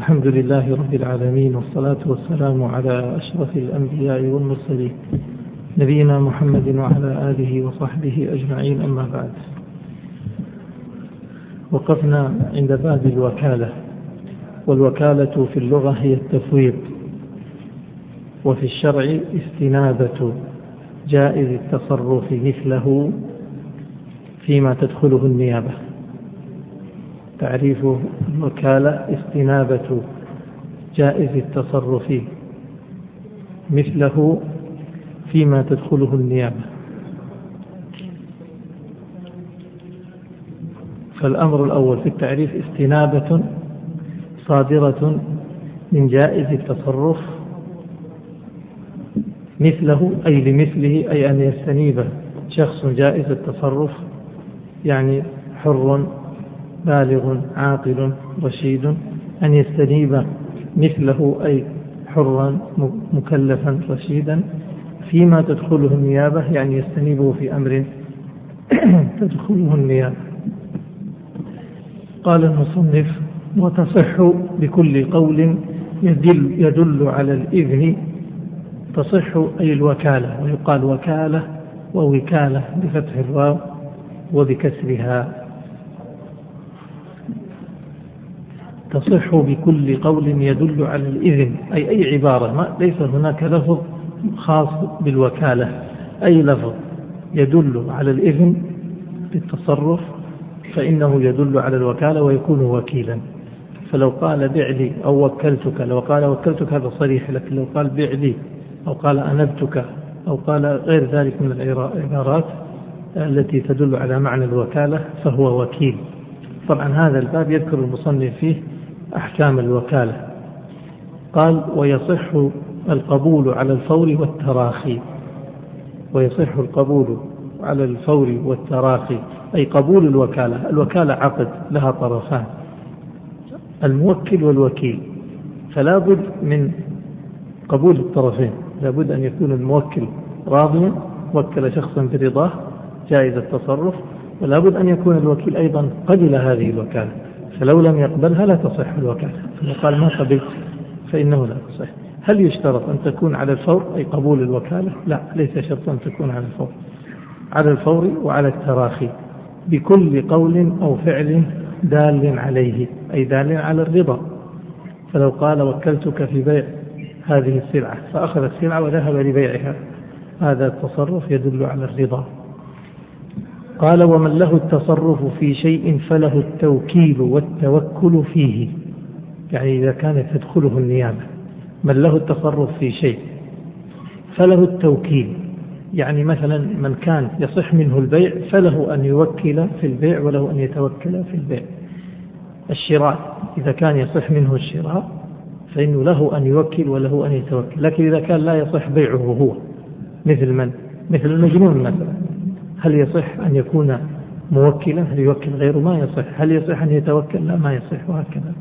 الحمد لله رب العالمين والصلاة والسلام على أشرف الأنبياء والمرسلين نبينا محمد وعلى آله وصحبه أجمعين أما بعد. وقفنا عند باب الوكالة والوكالة في اللغة هي التفويض وفي الشرع استنابة جائز التصرف مثله فيما تدخله النيابة. تعريف الوكالة استنابة جائز التصرف مثله فيما تدخله النيابة. فالأمر الأول في التعريف استنابة صادرة من جائز التصرف مثله أي لمثله أي أن يستنيب شخص جائز التصرف يعني حر بالغ عاقل رشيد أن يستنيب مثله أي حرا مكلفا رشيدا. فيما تدخله النيابة يعني يستنيبه في أمر تدخله النيابة. قال المصنف وتصح بكل قول يدل, يدل على الإذن. تصح أي الوكالة ويقال وكالة ووكالة بفتح الواو وبكسرها. تصح بكل قول يدل على الإذن أي أي عبارة ما ليس هناك لفظ خاص بالوكالة أي لفظ يدل على الإذن بالتصرف فإنه يدل على الوكالة ويكون وكيلا. فلو قال بع لي أو وكلتك لو قال وكلتك هذا صريح لكن لو قال بع لي أو قال أنبتك أو قال غير ذلك من العبارات التي تدل على معنى الوكالة فهو وكيل. طبعا هذا الباب يذكر المصنف فيه أحكام الوكالة. قال ويصح القبول على الفور والتراخي. ويصح القبول على الفور والتراخي. أي قبول الوكالة. الوكالة عقد لها طرفان. الموكل والوكيل. فلا بد من قبول الطرفين. لابد أن يكون الموكل راضيا وكل شخصا برضاه جائز التصرف. ولا بد أن يكون الوكيل أيضا قبل هذه الوكالة. فلو لم يقبلها لا تصح الوكالة. ثم قال ما قبلت؟ فإنه لا تصح. هل يشترط أن تكون على الفور؟ أي قبول الوكالة؟ لا ليس شرطا تكون على الفور. على الفور وعلى التراخي بكل قول أو فعل دال عليه أي دال على الرضا. فلو قال وكلتك في بيع هذه السلعة فأخذ السلعة وذهب لبيعها. هذا التصرف يدل على الرضا. قال ومن له التصرف في شيء فله التوكيل والتوكل فيه. يعني إذا كانت تدخله النيابة. من له التصرف في شيء فله التوكيل. يعني مثلا من كان يصح منه البيع فله أن يوكل في البيع وله أن يتوكل في البيع. الشراء إذا كان يصح منه الشراء فإنه له أن يوكل وله أن يتوكل. لكن إذا كان لا يصح بيعه هو مثل من؟ مثل المجنون مثلا. هل يصح أن يكون موكلا؟ هل يوكل غيره ما يصح. هل يصح أن يتوكل؟ لا ما يصح. وهكذا.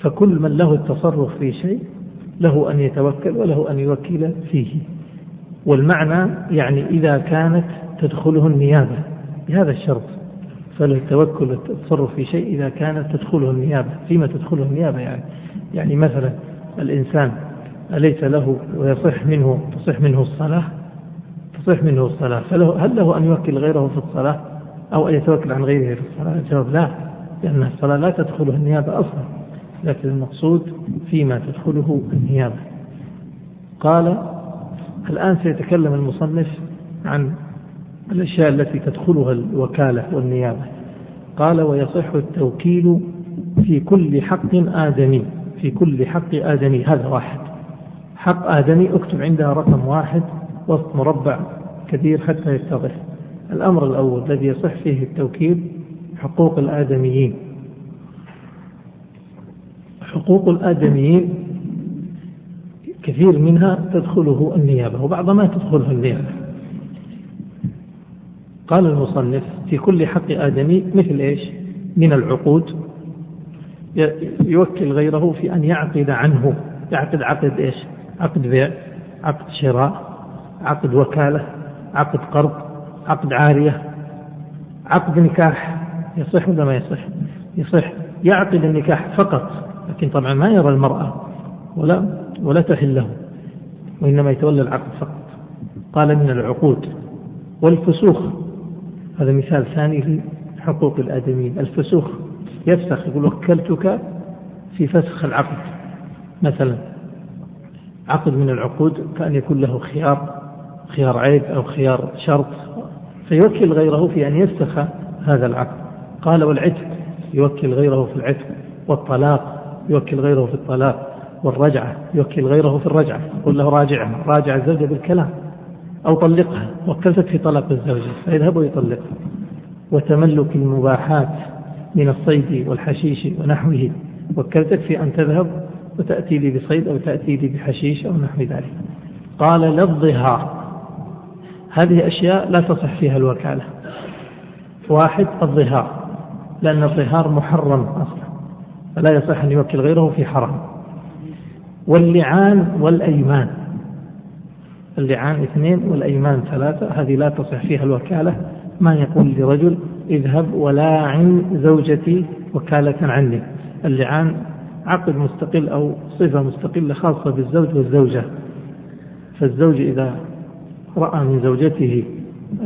فكل من له التصرف في شيء له أن يتوكل وله أن يوكل فيه. والمعنى يعني إذا كانت تدخله النيابة بهذا الشرط. فله التوكل والتصرف في شيء إذا كانت تدخله النيابة. فيما تدخله النيابة يعني يعني مثلا الإنسان أليس له ويصح منه تصح منه الصلاة؟ تصح منه الصلاة. فله هل له أن يوكل غيره في الصلاة؟ أو أن يتوكل عن غيره في الصلاة؟ الجواب لا لأن الصلاة لا تدخله النيابة أصلا. لكن المقصود فيما تدخله النيابة. قال الآن سيتكلم المصنف عن الأشياء التي تدخلها الوكالة والنيابة. قال ويصح التوكيل في كل حق آدمي. في كل حق آدمي. هذا واحد. حق آدمي اكتب عندها رقم واحد. وسط مربع كبير حتى يتضح. الأمر الأول الذي يصح فيه التوكيل حقوق الآدميين. حقوق الآدميين كثير منها تدخله النيابة وبعض ما تدخله النيابة. قال المصنف في كل حق آدمي مثل إيش؟ من العقود. يوكل غيره في أن يعقد عنه. يعقد عقد إيش؟ عقد بيع عقد شراء. عقد وكالة عقد قرض عقد عارية عقد نكاح يصح ولا ما يصح؟ يصح. يعقد النكاح فقط لكن طبعا ما يرى المرأة ولا ولا تحل له وإنما يتولى العقد فقط. قال من العقود والفسوخ هذا مثال ثاني لحقوق الآدميين. الفسوخ يفسخ يقول وكلتك في فسخ العقد. مثلا عقد من العقود كأن يكون له خيار خيار عيب أو خيار شرط فيوكل غيره في أن يفسخ هذا العقد. قال والعتق يوكل غيره في العتق. والطلاق يوكل غيره في الطلاق. والرجعة يوكل غيره في الرجعة. يقول له راجعها راجع الزوجة بالكلام. أو طلقها وكلتك في طلق الزوجة فيذهب ويطلقها. وتملك المباحات من الصيد والحشيش ونحوه. وكلتك في أن تذهب وتأتي لي بصيد أو تأتي لي بحشيش أو نحو ذلك. قال لا الظهار هذه أشياء لا تصح فيها الوكالة. واحد الظهار لأن الظهار محرم أصلا فلا يصح أن يوكل غيره في حرام. واللعان والأيمان. اللعان اثنين والأيمان ثلاثة هذه لا تصح فيها الوكالة. ما يقول لرجل اذهب ولاعن زوجتي وكالة عني. اللعان عقد مستقل أو صفة مستقلة خاصة بالزوج والزوجة. فالزوج إذا رأى من زوجته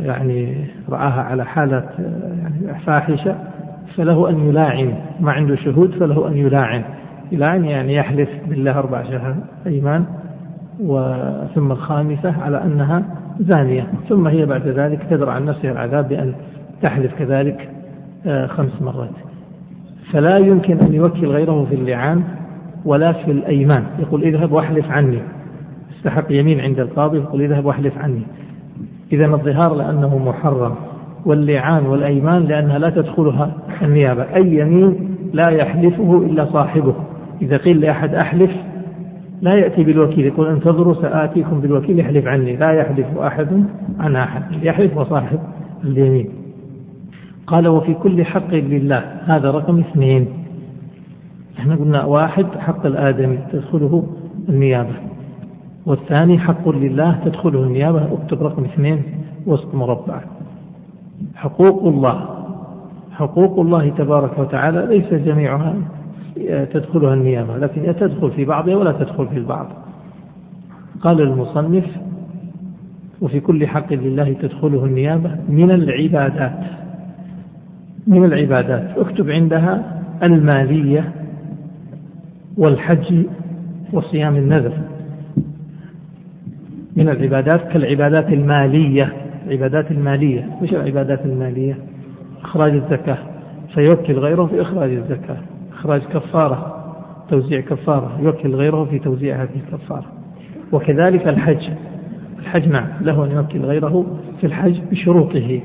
يعني رآها على حالة يعني فاحشة فله أن يلاعن. ما عنده شهود فله أن يلاعن. يلاعن يعني يحلف بالله أربع شهر أيمان. وثم الخامسة على أنها زانية. ثم هي بعد ذلك تدرى عن نفسها العذاب بأن تحلف كذلك آه، خمس مرات. فلا يمكن أن يوكل غيره في اللعان ولا في الأيمان. يقول اذهب واحلف عني. استحق يمين عند القاضي يقول اذهب واحلف عني. إذا الظهار لأنه محرم واللعان والأيمان لأنها لا تدخلها النيابة. أي يمين لا يحلفه إلا صاحبه. إذا قيل لأحد أحلف لا يأتي بالوكيل يقول انتظروا سآتيكم بالوكيل يحلف عني. لا يحلف أحد عن أحد يحلف وصاحب اليمين. قال وفي كل حق لله. هذا رقم اثنين. إحنا قلنا واحد حق الآدمي تدخله النيابة. والثاني حق لله تدخله النيابة اكتب رقم اثنين وسط مربع. حقوق الله. حقوق الله تبارك وتعالى ليس جميعها تدخلها النيابة لكن تدخل في بعضها ولا تدخل في البعض. قال المصنف وفي كل حق لله تدخله النيابة من العبادات. من العبادات. اكتب عندها المالية والحج وصيام النذر. من العبادات كالعبادات المالية. العبادات المالية. وش العبادات المالية؟ إخراج الزكاة. فيوكل غيره في إخراج الزكاة. إخراج كفارة. توزيع كفارة. يوكل غيره في توزيع هذه الكفارة. وكذلك الحج. الحج نعم له أن يوكل غيره في الحج بشروطه.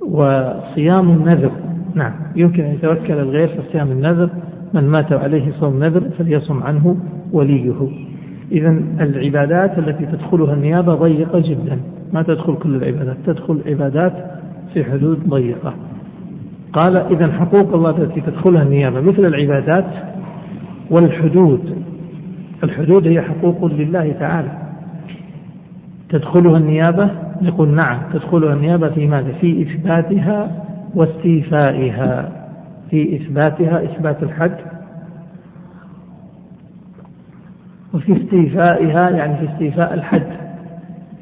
وصيام النذر. نعم يمكن أن يتوكل الغير في صيام النذر. من مات عليه صوم نذر فليصم عنه وليه. إذا العبادات التي تدخلها النيابة ضيقة جدا. ما تدخل كل العبادات؟ تدخل عبادات في حدود ضيقة. قال إذا حقوق الله التي تدخلها النيابة مثل العبادات والحدود. الحدود هي حقوق لله تعالى. تدخلها النيابة؟ يقول نعم. تدخلها النيابة في ماذا؟ في إثباتها واستيفائها. في إثباتها إثبات الحد وفي استيفائها يعني في استيفاء الحد.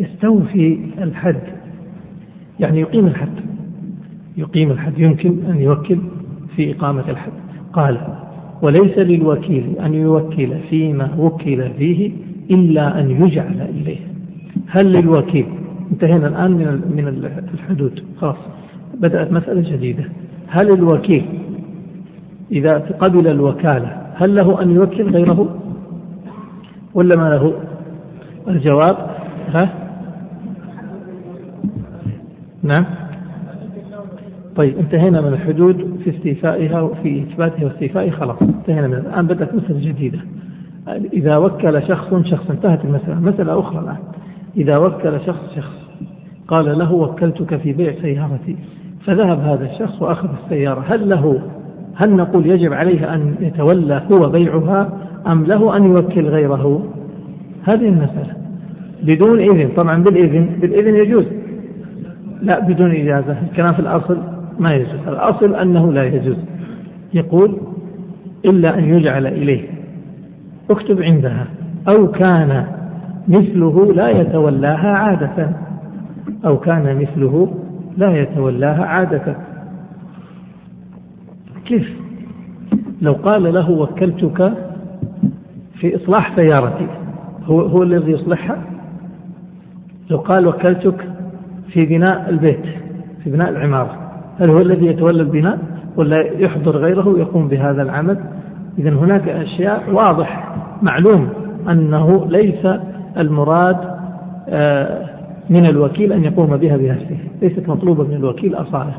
يستوفي الحد يعني يقيم الحد. يقيم الحد يمكن أن يوكل في إقامة الحد. قال وليس للوكيل أن يوكل فيما وكل فيه إلا أن يجعل إليه. هل للوكيل؟ انتهينا الآن من من الحدود. خلاص بدأت مسألة جديدة. هل الوكيل إذا قبل الوكالة هل له أن يوكل غيره؟ ولا ما له؟ الجواب ها؟ نعم. طيب انتهينا من الحدود في استيفائها وفي إثباتها واستيفائها خلاص. انتهينا من الآن بدأت مسألة جديدة. إذا وكل شخص شخص انتهت المسألة. مسألة أخرى الآن. إذا وكل شخص شخص. قال له وكلتك في بيع سيارتي. فذهب هذا الشخص وأخذ السيارة. هل له هل نقول يجب عليه أن يتولى هو بيعها؟ أم له أن يوكل غيره؟ هذه المسألة. بدون إذن. طبعا بالإذن. بالإذن يجوز. لا بدون إجازة. الكلام في الأصل ما يجوز. الأصل أنه لا يجوز. يقول إلا أن يجعل إليه. اكتب عندها. أو كان مثله لا يتولاها عادة. أو كان مثله لا يتولاها عادة. كيف؟ لو قال له وكلتك في إصلاح سيارتي. هو, هو الذي يصلحها؟ لو قال وكلتك في بناء البيت في بناء العمارة هل هو الذي يتولى البناء ولا يحضر غيره ويقوم بهذا العمل؟ إذا هناك أشياء واضح معلوم أنه ليس المراد آه، من الوكيل أن يقوم بها بنفسه ليست مطلوبة من الوكيل أصالة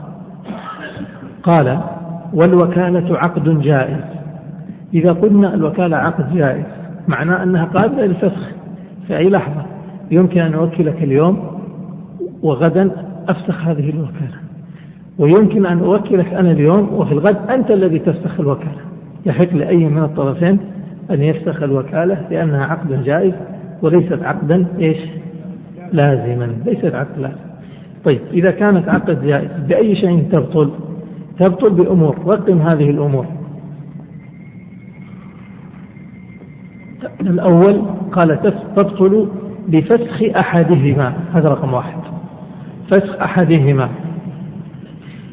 قال والوكالة عقد جائز. إذا قلنا الوكالة عقد جائز معناه أنها قابلة للفسخ. في أي لحظة؟ يمكن أن أوكلك اليوم وغدا أفسخ هذه الوكالة. ويمكن أن أوكلك أنا اليوم وفي الغد أنت الذي تفسخ الوكالة. يحق لأي من الطرفين أن يفسخ الوكالة لأنها عقد جائز وليست عقدا إيش؟ لازما. ليست عقد لازم. طيب إذا كانت عقد جائز بأي شيء تبطل؟ تبطل بأمور. رقم هذه الأمور. الأول قال تبطل بفسخ أحدهما. هذا رقم واحد. فسخ أحدهما.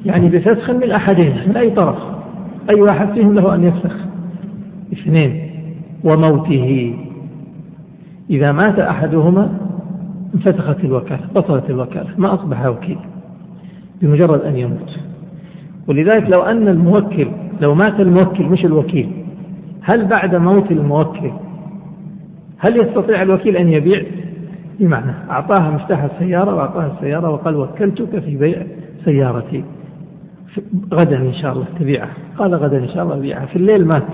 يعني بفسخ من أحدهما من أي طرف؟ أي واحد فيهم له أن يفسخ. اثنين وموته. إذا مات أحدهما انفسخت الوكالة بطلت الوكالة ما أصبح وكيل بمجرد أن يموت. ولذلك لو أن الموكل لو مات الموكل مش الوكيل هل بعد موت الموكل هل يستطيع الوكيل أن يبيع؟ بمعنى أعطاها مفتاح السيارة وأعطاها السيارة وقال وكلتك في بيع سيارتي. غدا إن شاء الله تبيعها. قال غدا إن شاء الله أبيعها. في الليل مات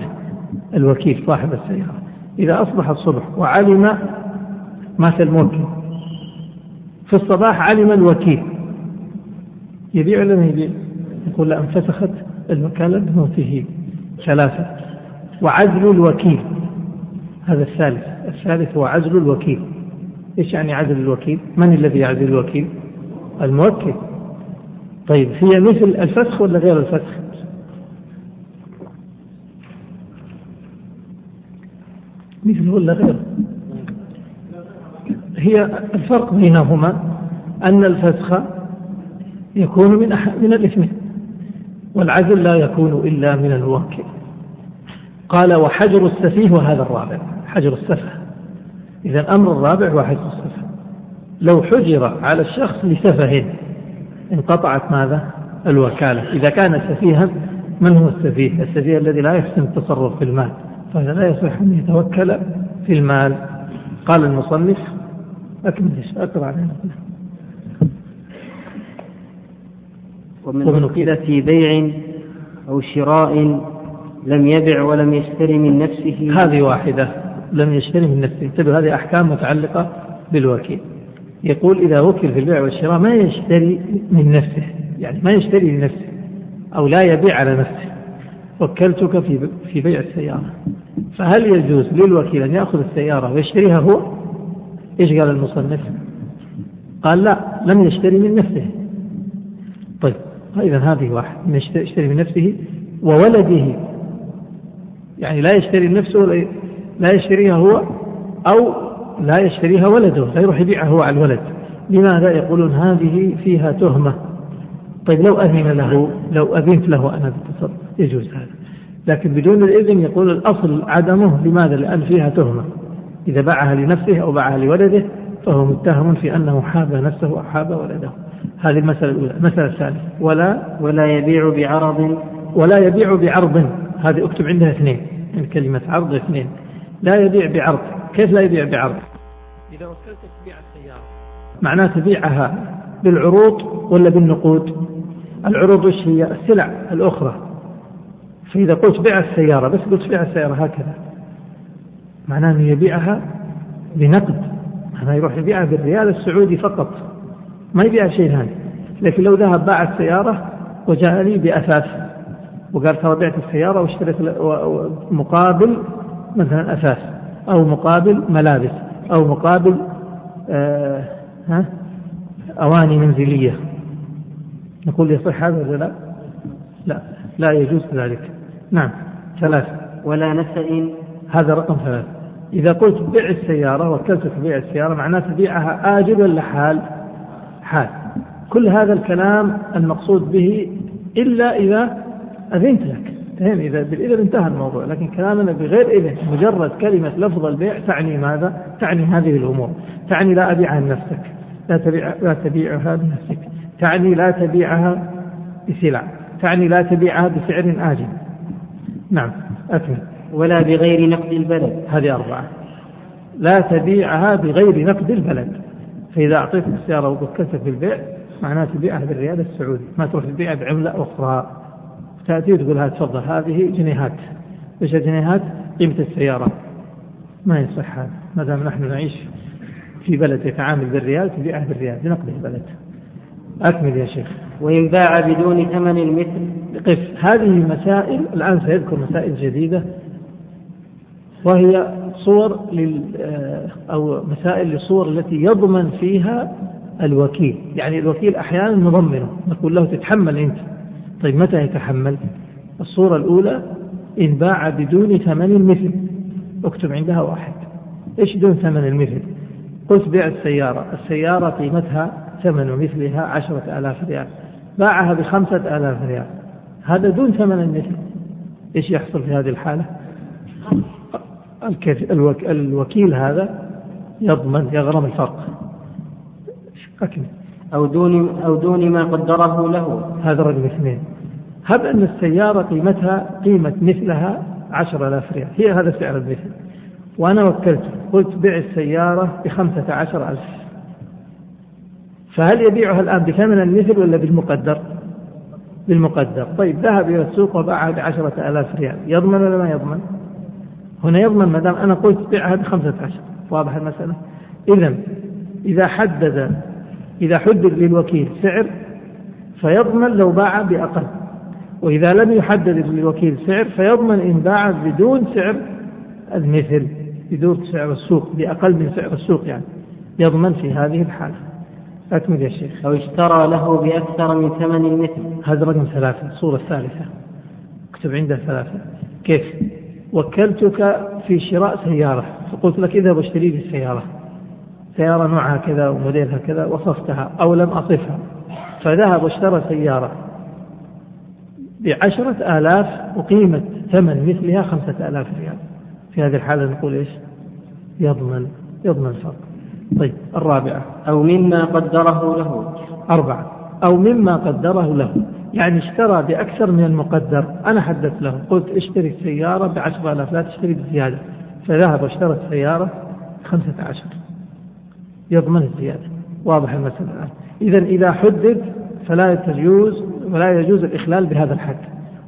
الوكيل صاحب السيارة. إذا أصبح الصبح وعلم مات الموكل. في الصباح علم الوكيل. يبيع ولا ما يبيع؟ يقول لا انفسخت الوكالة بموته ثلاثة. وعزل الوكيل. هذا الثالث. الثالث هو عزل الوكيل إيش يعني عزل الوكيل؟ من الذي يعزل الوكيل؟ الموكل طيب هي مثل الفسخ ولا غير الفسخ؟ مثل ولا غير؟ هي الفرق بينهما أن الفسخ يكون من من الاثنين والعزل لا يكون إلا من الواكل قال وحجر السفيه وهذا الرابع حجر السفه. إذا الأمر الرابع هو حجر السفه. لو حجر على الشخص لسفه انقطعت ماذا؟ الوكالة. إذا كان سفيها من هو السفيه؟ السفيه الذي لا يحسن التصرف في المال. فهذا لا يصح أن يتوكل في المال. قال المصنف أكمل أقرأ علينا ومن في بيع أو شراء لم يبع ولم يشتري من نفسه. هذه واحدة. لم يشتري من نفسه. انتبه هذه أحكام متعلقة بالوكيل. يقول إذا وكل في البيع والشراء ما يشتري من نفسه يعني ما يشتري لنفسه أو لا يبيع على نفسه. وكلتك في في بيع السيارة. فهل يجوز للوكيل أن يأخذ السيارة ويشتريها هو؟ إيش قال المصنف؟ قال لا لم يشتري من نفسه. طيب إذا هذه واحد يشتري من نفسه وولده. يعني لا يشتري نفسه لا يشتريها هو أو لا يشتريها ولده لا يروح يبيعها هو على الولد. لماذا يقولون هذه فيها تهمة؟ طيب لو أذن له لو أذنت له أنا بالتصرف يجوز هذا. لكن بدون الإذن يقول الأصل عدمه لماذا؟ لأن فيها تهمة. إذا باعها لنفسه أو باعها لولده فهو متهم في أنه حاب نفسه أو حاب ولده. هذه المسألة الأولى. المسألة الثانية. ولا ولا يبيع بعرض. ولا يبيع بعرض. هذه أكتب عندها اثنين. من كلمة عرض اثنين. لا يبيع بعرض. كيف لا يبيع بعرض؟ إذا وكلتك تبيع السيارة. معناه تبيعها بالعروض ولا بالنقود؟ العروض وش هي؟ السلع الأخرى. فإذا قلت بيع السيارة بس قلت بيع السيارة هكذا. معناه أنه يبيعها بنقد. معناه يروح يبيعها بالريال السعودي فقط. ما يبيع شيء ثاني. لكن لو ذهب باع السيارة وجاء لي بأثاث. وقال ترى بعت السيارة واشتريت مقابل مثلا أثاث أو مقابل ملابس أو مقابل آه ها أواني منزلية. نقول يصح هذا ولا لا؟ لا لا يجوز ذلك. نعم ثلاثة ولا نسأ هذا رقم ثلاثة إذا قلت بيع السيارة وكلتك بيع السيارة معناته بيعها آجل ولا حال؟ حال. كل هذا الكلام المقصود به إلا إذا أذنت لك. انتهينا إذا بالإذن انتهى الموضوع لكن كلامنا بغير إذن مجرد كلمة لفظ البيع تعني ماذا؟ تعني هذه الأمور. تعني لا أبيعها لنفسك لا تبيع لا تبيعها بنفسك تعني لا تبيعها بسلع. تعني لا تبيعها بسعر آجل. نعم أكمل ولا بغير نقد البلد. هذه أربعة. لا تبيعها بغير نقد البلد. فإذا أعطيتك السيارة ووكلتك بالبيع معناه تبيعها بالريال السعودي. ما تروح تبيعها بعملة أخرى. تأتي وتقول هذا تفضل هذه جنيهات. إيش الجنيهات؟ قيمة السيارة. ما يصح هذا ما دام نحن نعيش في بلد يتعامل بالريال تبيعه بالريال بنقد البلد أكمل يا شيخ. وإن باع بدون ثمن المثل. قف. هذه مسائل الآن سيذكر مسائل جديدة. وهي صور لل أو مسائل للصور التي يضمن فيها الوكيل. يعني الوكيل أحيانا نضمنه. نقول له تتحمل أنت. طيب متى يتحمل؟ الصورة الأولى إن باع بدون ثمن المثل. اكتب عندها واحد. إيش دون ثمن المثل؟ قلت بيع السيارة. السيارة قيمتها ثمن مثلها عشرة آلاف ريال. باعها بخمسة آلاف ريال. هذا دون ثمن المثل. إيش يحصل في هذه الحالة؟ الوكيل هذا يضمن يغرم الفرق. أكمل أو دون أو دون ما قدره له. هذا رقم اثنين. هب أن السيارة قيمتها قيمة مثلها عشر آلاف ريال. هي هذا سعر المثل. وأنا وكلته قلت بيع السيارة بخمسة عشر ألف فهل يبيعها الآن بثمن المثل ولا بالمقدر؟ بالمقدر. طيب ذهب إلى السوق وباعها بعشرة آلاف ريال. يضمن ولا ما يضمن؟ هنا يضمن ما دام أنا قلت بيعها بخمسة عشر. واضح المسألة؟ إذا إذا حدد إذا حدد للوكيل سعر فيضمن لو باع بأقل. وإذا لم يحدد للوكيل سعر فيضمن إن باع بدون سعر المثل بدون سعر السوق بأقل من سعر السوق يعني يضمن في هذه الحالة. أكمل يا شيخ. أو اشترى له بأكثر من ثمن المثل. هذا رقم ثلاثة الصورة الثالثة اكتب عنده ثلاثة. كيف؟ وكلتك في شراء سيارة. فقلت لك اذهب واشتري لي السيارة. سيارة نوعها كذا وموديلها كذا وصفتها أو لم أصفها. فذهب واشترى سيارة. بعشرة آلاف وقيمة ثمن مثلها خمسة آلاف ريال. في هذه الحالة نقول إيش؟ يضمن يضمن الفرق طيب الرابعة. أو مما قدره له. أربعة. أو مما قدره له. يعني اشترى بأكثر من المقدر. أنا حدثت له. قلت اشتري السيارة بعشرة آلاف لا تشتري بزيادة. فذهب واشترى السيارة خمسة عشر. يضمن الزيادة. واضح المسألة الآن. إذا إذا حدد فلا يجوز ولا يجوز الإخلال بهذا الحد.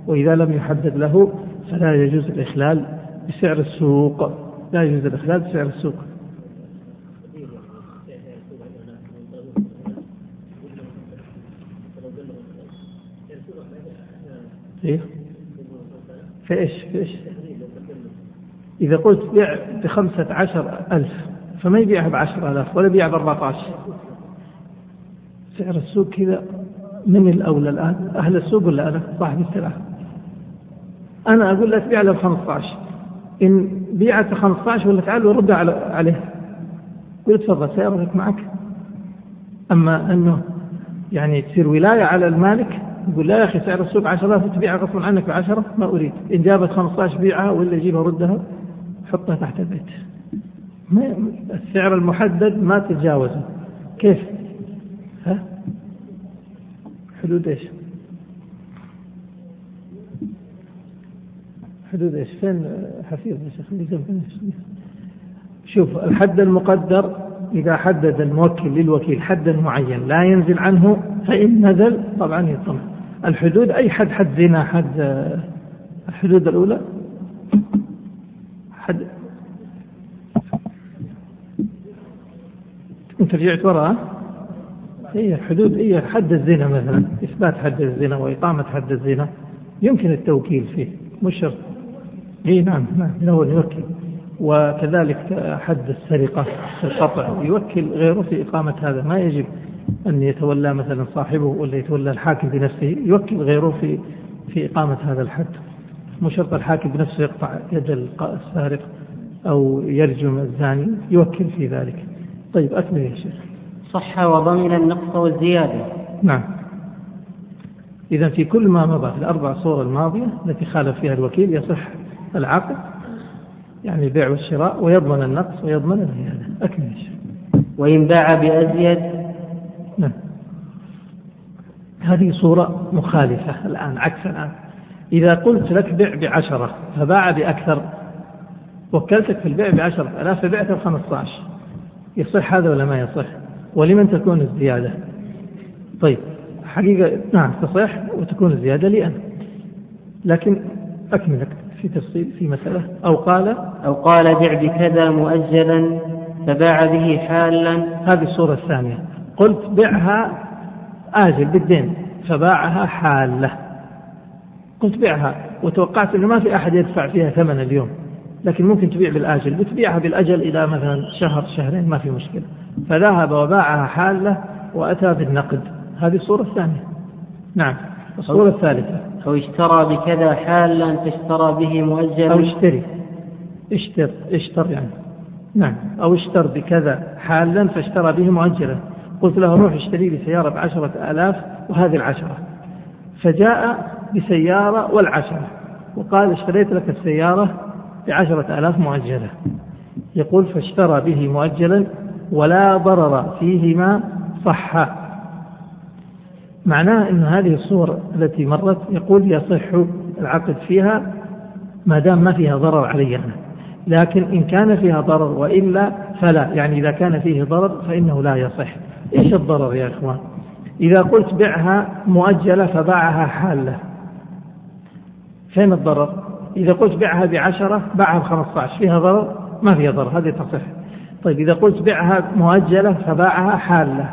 وإذا لم يحدد له فلا يجوز الإخلال بسعر السوق. لا يجوز الإخلال بسعر السوق. إيه؟ في إيش؟ في إيش؟ إذا قلت بيع بخمسة عشر ألف فما يبيعها بعشر آلاف ولا يبيعها بأربعة عشر. سعر السوق كذا. من الأولى الآن؟ أهل السوق ولا أنا؟ صاحب السلعة. أنا أقول لك بيع له ب 15 إن بيعت 15 ولا تعال ورد عليه. قلت تفضل سيارتك معك. أما أنه يعني تصير ولاية على المالك يقول لا يا أخي سعر السوق 10000 تبيعها غصبا عنك ب 10 ما أريد. إن جابت 15 بيعها ولا يجيبها ردها حطها تحت البيت. السعر المحدد ما تتجاوزه. كيف؟ ها؟ حدود إيش؟ حدود إيش؟ فين؟ حفيظ يا شيخ اللي شوف الحد المقدر إذا حدد الموكل للوكيل حدا معين لا ينزل عنه فإن نزل طبعا يطمع الحدود أي حد حد زنا حد الحدود الأولى؟ حد. أنت رجعت وراء؟ هي حدود هي حد الزنا مثلا إثبات حد الزنا وإقامة حد الزنا يمكن التوكيل فيه مش شرط. اي نعم نعم هو يوكل. وكذلك حد السرقة في القطع يوكل غيره في إقامة هذا. ما يجب أن يتولى مثلا صاحبه ولا يتولى الحاكم بنفسه يوكل غيره في في إقامة هذا الحد. مو شرط الحاكم بنفسه يقطع يد السارق أو يرجم الزاني يوكل في ذلك. طيب أكمل يا شيخ. صح وضمن النقص والزيادة. نعم. إذا في كل ما مضى في الأربع صور الماضية التي خالف فيها الوكيل يصح العقد يعني البيع والشراء ويضمن النقص ويضمن الزيادة. أكمل. وإن باع بأزيد. نعم. هذه صورة مخالفة الآن عكس الآن. إذا قلت لك بع بعشرة فباع بأكثر وكلتك في البيع بعشرة آلاف فبعت بخمسة عشر يصح هذا ولا ما يصح؟ ولمن تكون الزيادة؟ طيب حقيقة نعم تصح وتكون الزيادة لي أنا لكن أكمل في تفصيل في مسألة. أو قال؟ أو قال بع بكذا مؤجلا فباع به حالا. هذه الصورة الثانية. قلت بعها آجل بالدين فباعها حالة. قلت بيعها وتوقعت أنه ما في أحد يدفع فيها ثمن اليوم لكن ممكن تبيع بالآجل. بتبيعها بالأجل إلى مثلا شهر شهرين ما في مشكلة. فذهب وباعها حالة وأتى بالنقد. هذه الصورة الثانية. نعم. الصورة الثالثة. أو اشترى بكذا حالا فاشترى به مؤجلا. أو اشتري. اشتر. اشتر يعني. نعم. أو اشتر بكذا حالا فاشترى به مؤجلا. قلت له روح اشتري لي سيارة بعشرة آلاف وهذه العشرة. فجاء بسيارة والعشرة. وقال اشتريت لك السيارة بعشرة آلاف مؤجلة. يقول فاشترى به مؤجلا ولا ضرر فيهما صح. معناه أن هذه الصور التي مرت يقول يصح العقد فيها ما دام ما فيها ضرر علي أنا لكن إن كان فيها ضرر وإلا فلا. يعني إذا كان فيه ضرر فإنه لا يصح. إيش الضرر يا إخوان؟ إذا قلت بعها مؤجلة فباعها حالة. فين الضرر؟ إذا قلت بعها بعشرة باعها بخمسة عشر. فيها ضرر؟ ما فيها ضرر. هذه تصح. طيب إذا قلت بعها مؤجلة فباعها حالة.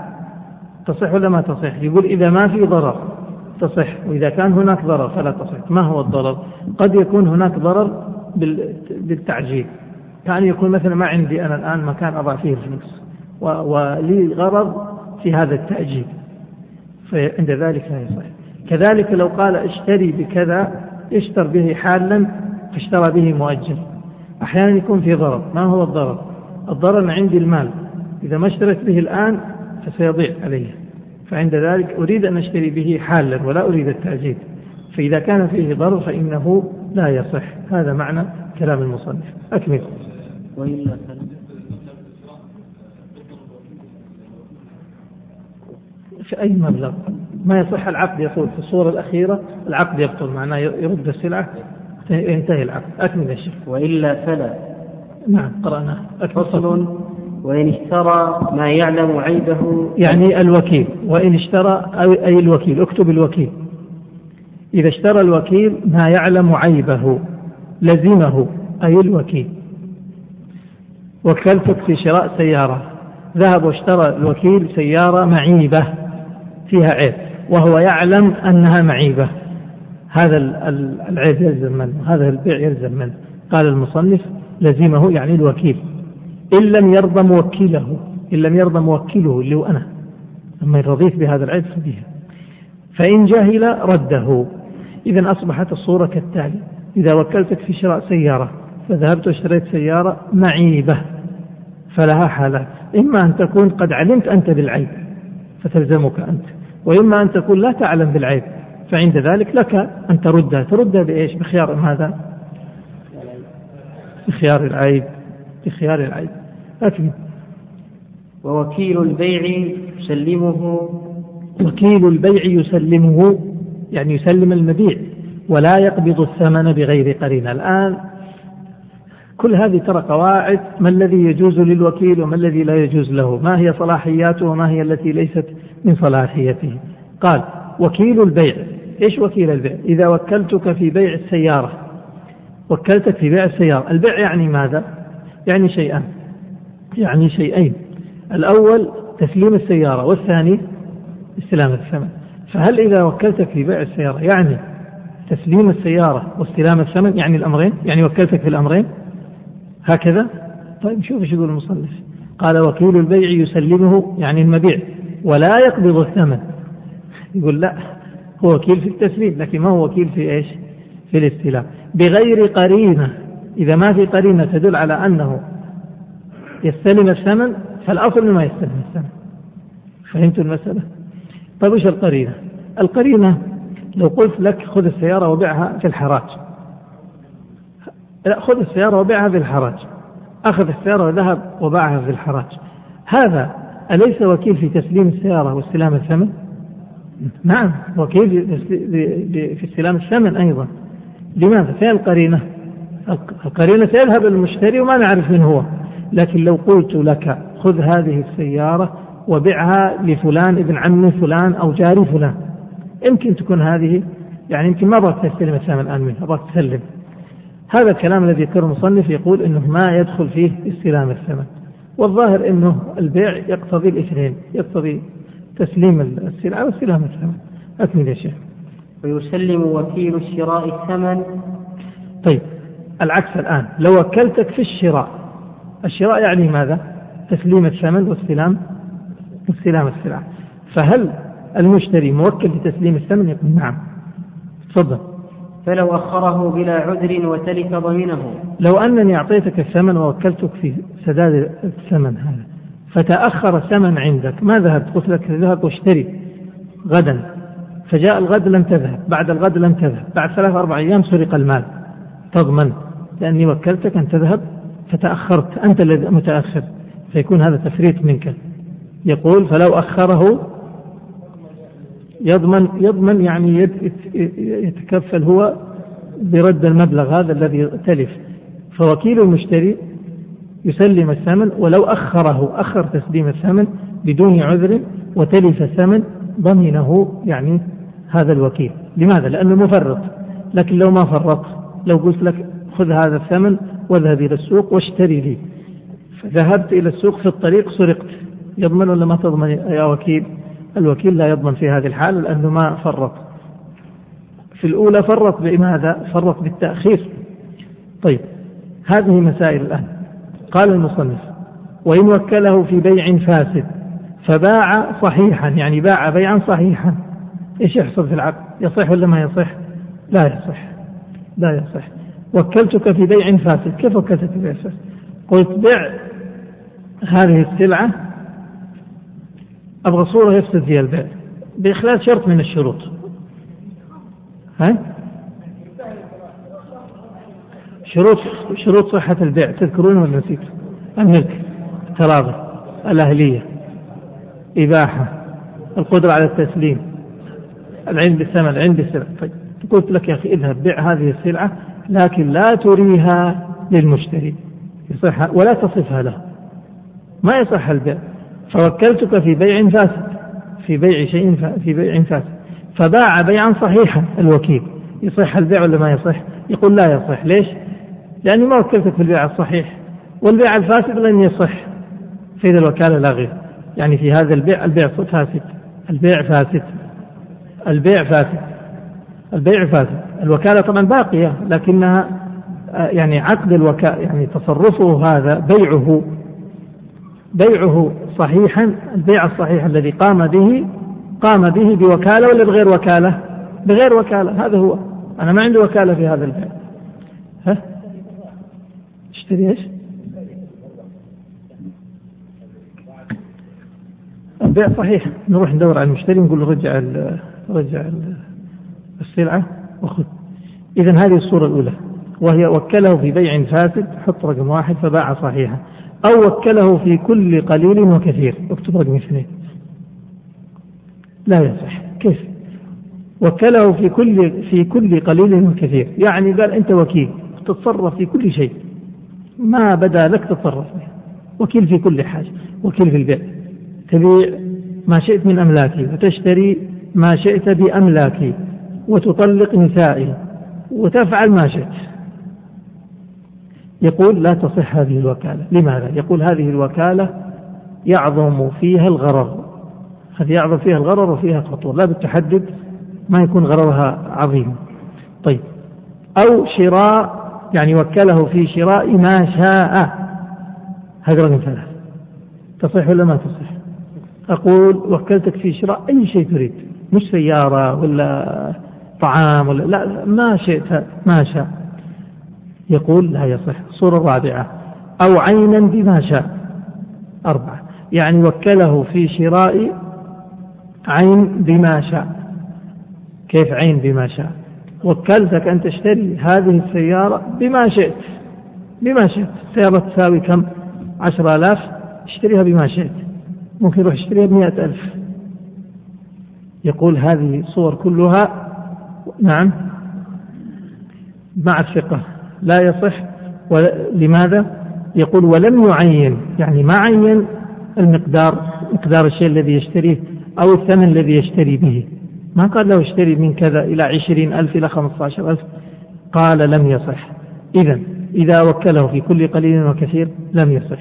تصح ولا ما تصح؟ يقول إذا ما في ضرر تصح وإذا كان هناك ضرر فلا تصح. ما هو الضرر؟ قد يكون هناك ضرر بالتعجيل. كان يكون مثلا ما عندي أنا الآن مكان أضع فيه الفلوس ولي غرض في هذا التأجيل فعند ذلك لا يصح. كذلك لو قال اشتري بكذا اشتر به حالا فاشترى به مؤجل أحيانا يكون في ضرر. ما هو الضرر؟ الضرر عندي المال. إذا ما اشتريت به الآن فسيضيع علي. فعند ذلك أريد أن أشتري به حالا ولا أريد التأجيل فإذا كان فيه ضرر فإنه لا يصح. هذا معنى كلام المصنف. أكمل. وإلا في أي مبلغ؟ ما يصح العقد يقول في الصورة الأخيرة العقد يبطل معناه يرد السلعة ينتهي العقد. أكمل يا شيخ. وإلا فلا. نعم قرأناه فصل وإن اشترى ما يعلم عيبه. يعني الوكيل وإن اشترى أي الوكيل اكتب الوكيل. إذا اشترى الوكيل ما يعلم عيبه لزمه أي الوكيل. وكلتك في شراء سيارة. ذهب واشترى الوكيل سيارة معيبة فيها عيب وهو يعلم أنها معيبة. هذا العيب يلزم منه هذا البيع يلزم منه. قال المصنف لزمه يعني الوكيل. إن لم يرضى موكله إن لم يرضى موكله اللي هو أنا. إن رضيت بهذا العيب فبها. فإن جهل رده. إذا أصبحت الصورة كالتالي. إذا وكلتك في شراء سيارة فذهبت واشتريت سيارة معيبة فلها حالات. إما أن تكون قد علمت أنت بالعيب فتلزمك أنت. وإما أن تكون لا تعلم بالعيب فعند ذلك لك أن تردها. تردها بإيش؟ بخيار ماذا بخيار العيب بخيار العيب. لكن ووكيل البيع يسلمه. وكيل البيع يسلمه يعني يسلم المبيع ولا يقبض الثمن بغير قرينة. الآن كل هذه ترى قواعد ما الذي يجوز للوكيل وما الذي لا يجوز له؟ ما هي صلاحياته وما هي التي ليست من صلاحيته؟ قال وكيل البيع. إيش وكيل البيع؟ إذا وكلتك في بيع السيارة وكلتك في بيع السيارة. البيع يعني ماذا؟ يعني شيئان. يعني شيئين. الأول تسليم السيارة والثاني استلام الثمن. فهل إذا وكلتك في بيع السيارة يعني تسليم السيارة واستلام الثمن يعني الأمرين؟ يعني وكلتك في الأمرين؟ هكذا؟ طيب شوف إيش يقول المصنف. قال وكيل البيع يسلمه يعني المبيع ولا يقبض الثمن. يقول لا هو وكيل في التسليم لكن ما هو وكيل في إيش؟ في الاستلام بغير قرينة إذا ما في قرينة تدل على أنه يستلم الثمن فالأصل ما يستلم الثمن فهمت المسألة؟ طيب وش القرينة؟ القرينة لو قلت لك خذ السيارة وبيعها في الحراج. لا خذ السيارة وبيعها في الحراج. أخذ السيارة وذهب وباعها في الحراج. هذا أليس وكيل في تسليم السيارة واستلام الثمن؟ نعم وكيل في استلام الثمن أيضا. لماذا؟ فين القرينة؟ القرينة سيذهب المشتري وما نعرف من هو. لكن لو قلت لك خذ هذه السيارة وبعها لفلان ابن عم فلان أو جاري فلان. يمكن تكون هذه يعني يمكن ما أبغى تستلم الثمن الآن منه أبغى تسلم. هذا الكلام الذي ذكره المصنف يقول إنه ما يدخل فيه استلام الثمن والظاهر إنه البيع يقتضي الاثنين يقتضي تسليم السلعه واستلام الثمن أكمل يا شيخ. ويسلم وكيل الشراء الثمن. طيب العكس الآن. لو وكلتك في الشراء الشراء يعني ماذا؟ تسليم الثمن واستلام استلام السلعه فهل المشتري موكل بتسليم الثمن؟ يقول نعم. تفضل. فلو أخره بلا عذر وتلف ضمينه. لو أنني أعطيتك الثمن ووكلتك في سداد الثمن هذا فتأخر الثمن عندك ما ذهبت قلت لك ذهب واشتري غدا. فجاء الغد لم تذهب. بعد الغد لم تذهب. بعد ثلاث أربع أيام سرق المال. تضمن. لأني وكلتك أن تذهب فتأخرت. أنت الذي متأخر. فيكون هذا تفريط منك. يقول فلو أخره يضمن يضمن يعني يتكفل هو برد المبلغ هذا الذي تلف. فوكيل المشتري يسلم الثمن ولو أخره أخر تسليم الثمن بدون عذر وتلف الثمن ضمنه يعني هذا الوكيل. لماذا؟ لأنه مفرط. لكن لو ما فرط لو قلت لك خذ هذا الثمن واذهب إلى السوق واشتري لي. فذهبت إلى السوق في الطريق سرقت. يضمن ولا ما تضمن يا وكيل؟ الوكيل لا يضمن في هذه الحالة لأنه ما فرط. في الأولى فرط بماذا؟ فرط بالتأخير. طيب هذه مسائل الآن. قال المصنف وإن وكله في بيع فاسد فباع صحيحا. يعني باع بيعا صحيحا. إيش يحصل في العقد؟ يصح ولا ما يصح؟ لا يصح لا يصح وكلتك في بيع فاسد كيف وكلتك في بيع فاسد؟ قلت بع هذه السلعة أبغى صورة يفسد فيها البيع بإخلال شرط من الشروط ها؟ شروط شروط صحة البيع تذكرون ولا نسيت؟ الملك التراضي الأهلية إباحة القدرة على التسليم العلم بالثمن العلم بالسلع طيب قلت لك يا أخي اذهب بيع هذه السلعة لكن لا تريها للمشتري. يصح ولا تصفها له. ما يصح البيع. فوكلتك في بيع فاسد في بيع شيء في بيع فاسد. فباع بيعا صحيحا الوكيل. يصح البيع ولا ما يصح؟ يقول لا يصح. ليش؟ لأني ما وكلتك في البيع الصحيح. والبيع الفاسد لن يصح. فإذا الوكالة لا غير. يعني في هذا البيع البيع فاسد. البيع فاسد. البيع فاسد البيع فاسد الوكالة طبعا باقية لكنها آه، يعني عقد الوكالة يعني تصرفه هذا بيعه بيعه صحيحا البيع الصحيح الذي قام به قام به بوكالة ولا بغير وكالة؟ بغير وكالة. هذا هو. أنا ما عندي وكالة في هذا البيع. ها؟ اشتري إيش؟ البيع صحيح. نروح ندور على المشتري نقول له رجع رجع السلعة وخذ. إذا هذه الصورة الأولى وهي وكله في بيع فاسد حط رقم واحد فباع صحيحا أو وكله في كل قليل وكثير اكتب رقم اثنين. لا يصح. كيف؟ وكله في كل في كل قليل وكثير. يعني قال أنت وكيل تتصرف في كل شيء. ما بدا لك تتصرف وكيل في كل حاجة وكيل في البيع. تبيع ما شئت من أملاكي وتشتري ما شئت بأملاكي وتطلق نسائي وتفعل ما شئت. يقول لا تصح هذه الوكالة. لماذا؟ يقول هذه الوكالة يعظم فيها الغرر. هذه يعظم فيها الغرر وفيها خطور. لا بالتحدد ما يكون غررها عظيم. طيب. أو شراء يعني وكله في شراء ما شاء. هذا رقم ثلاث تصح ولا ما تصح؟ أقول وكلتك في شراء أي شيء تريد. مش سيارة ولا طعام ولا لا ما شئت ما شاء. يقول لا يصح الصورة الرابعة أو عينا بما شاء. أربعة. يعني وكله في شراء عين بما شاء. كيف عين بما شاء؟ وكلتك أن تشتري هذه السيارة بما شئت. بما شئت. السيارة تساوي كم؟ عشر آلاف. اشتريها بما شئت. ممكن يروح يشتريها بمئة ألف. يقول هذه الصور كلها نعم مع الثقة. لا يصح لماذا؟ يقول ولم يعين يعني ما عين المقدار مقدار الشيء الذي يشتريه أو الثمن الذي يشتري به. ما قال له اشتري من كذا إلى عشرين ألف إلى خمسة عشر ألف؟ قال لم يصح. إذا إذا وكله في كل قليل وكثير لم يصح.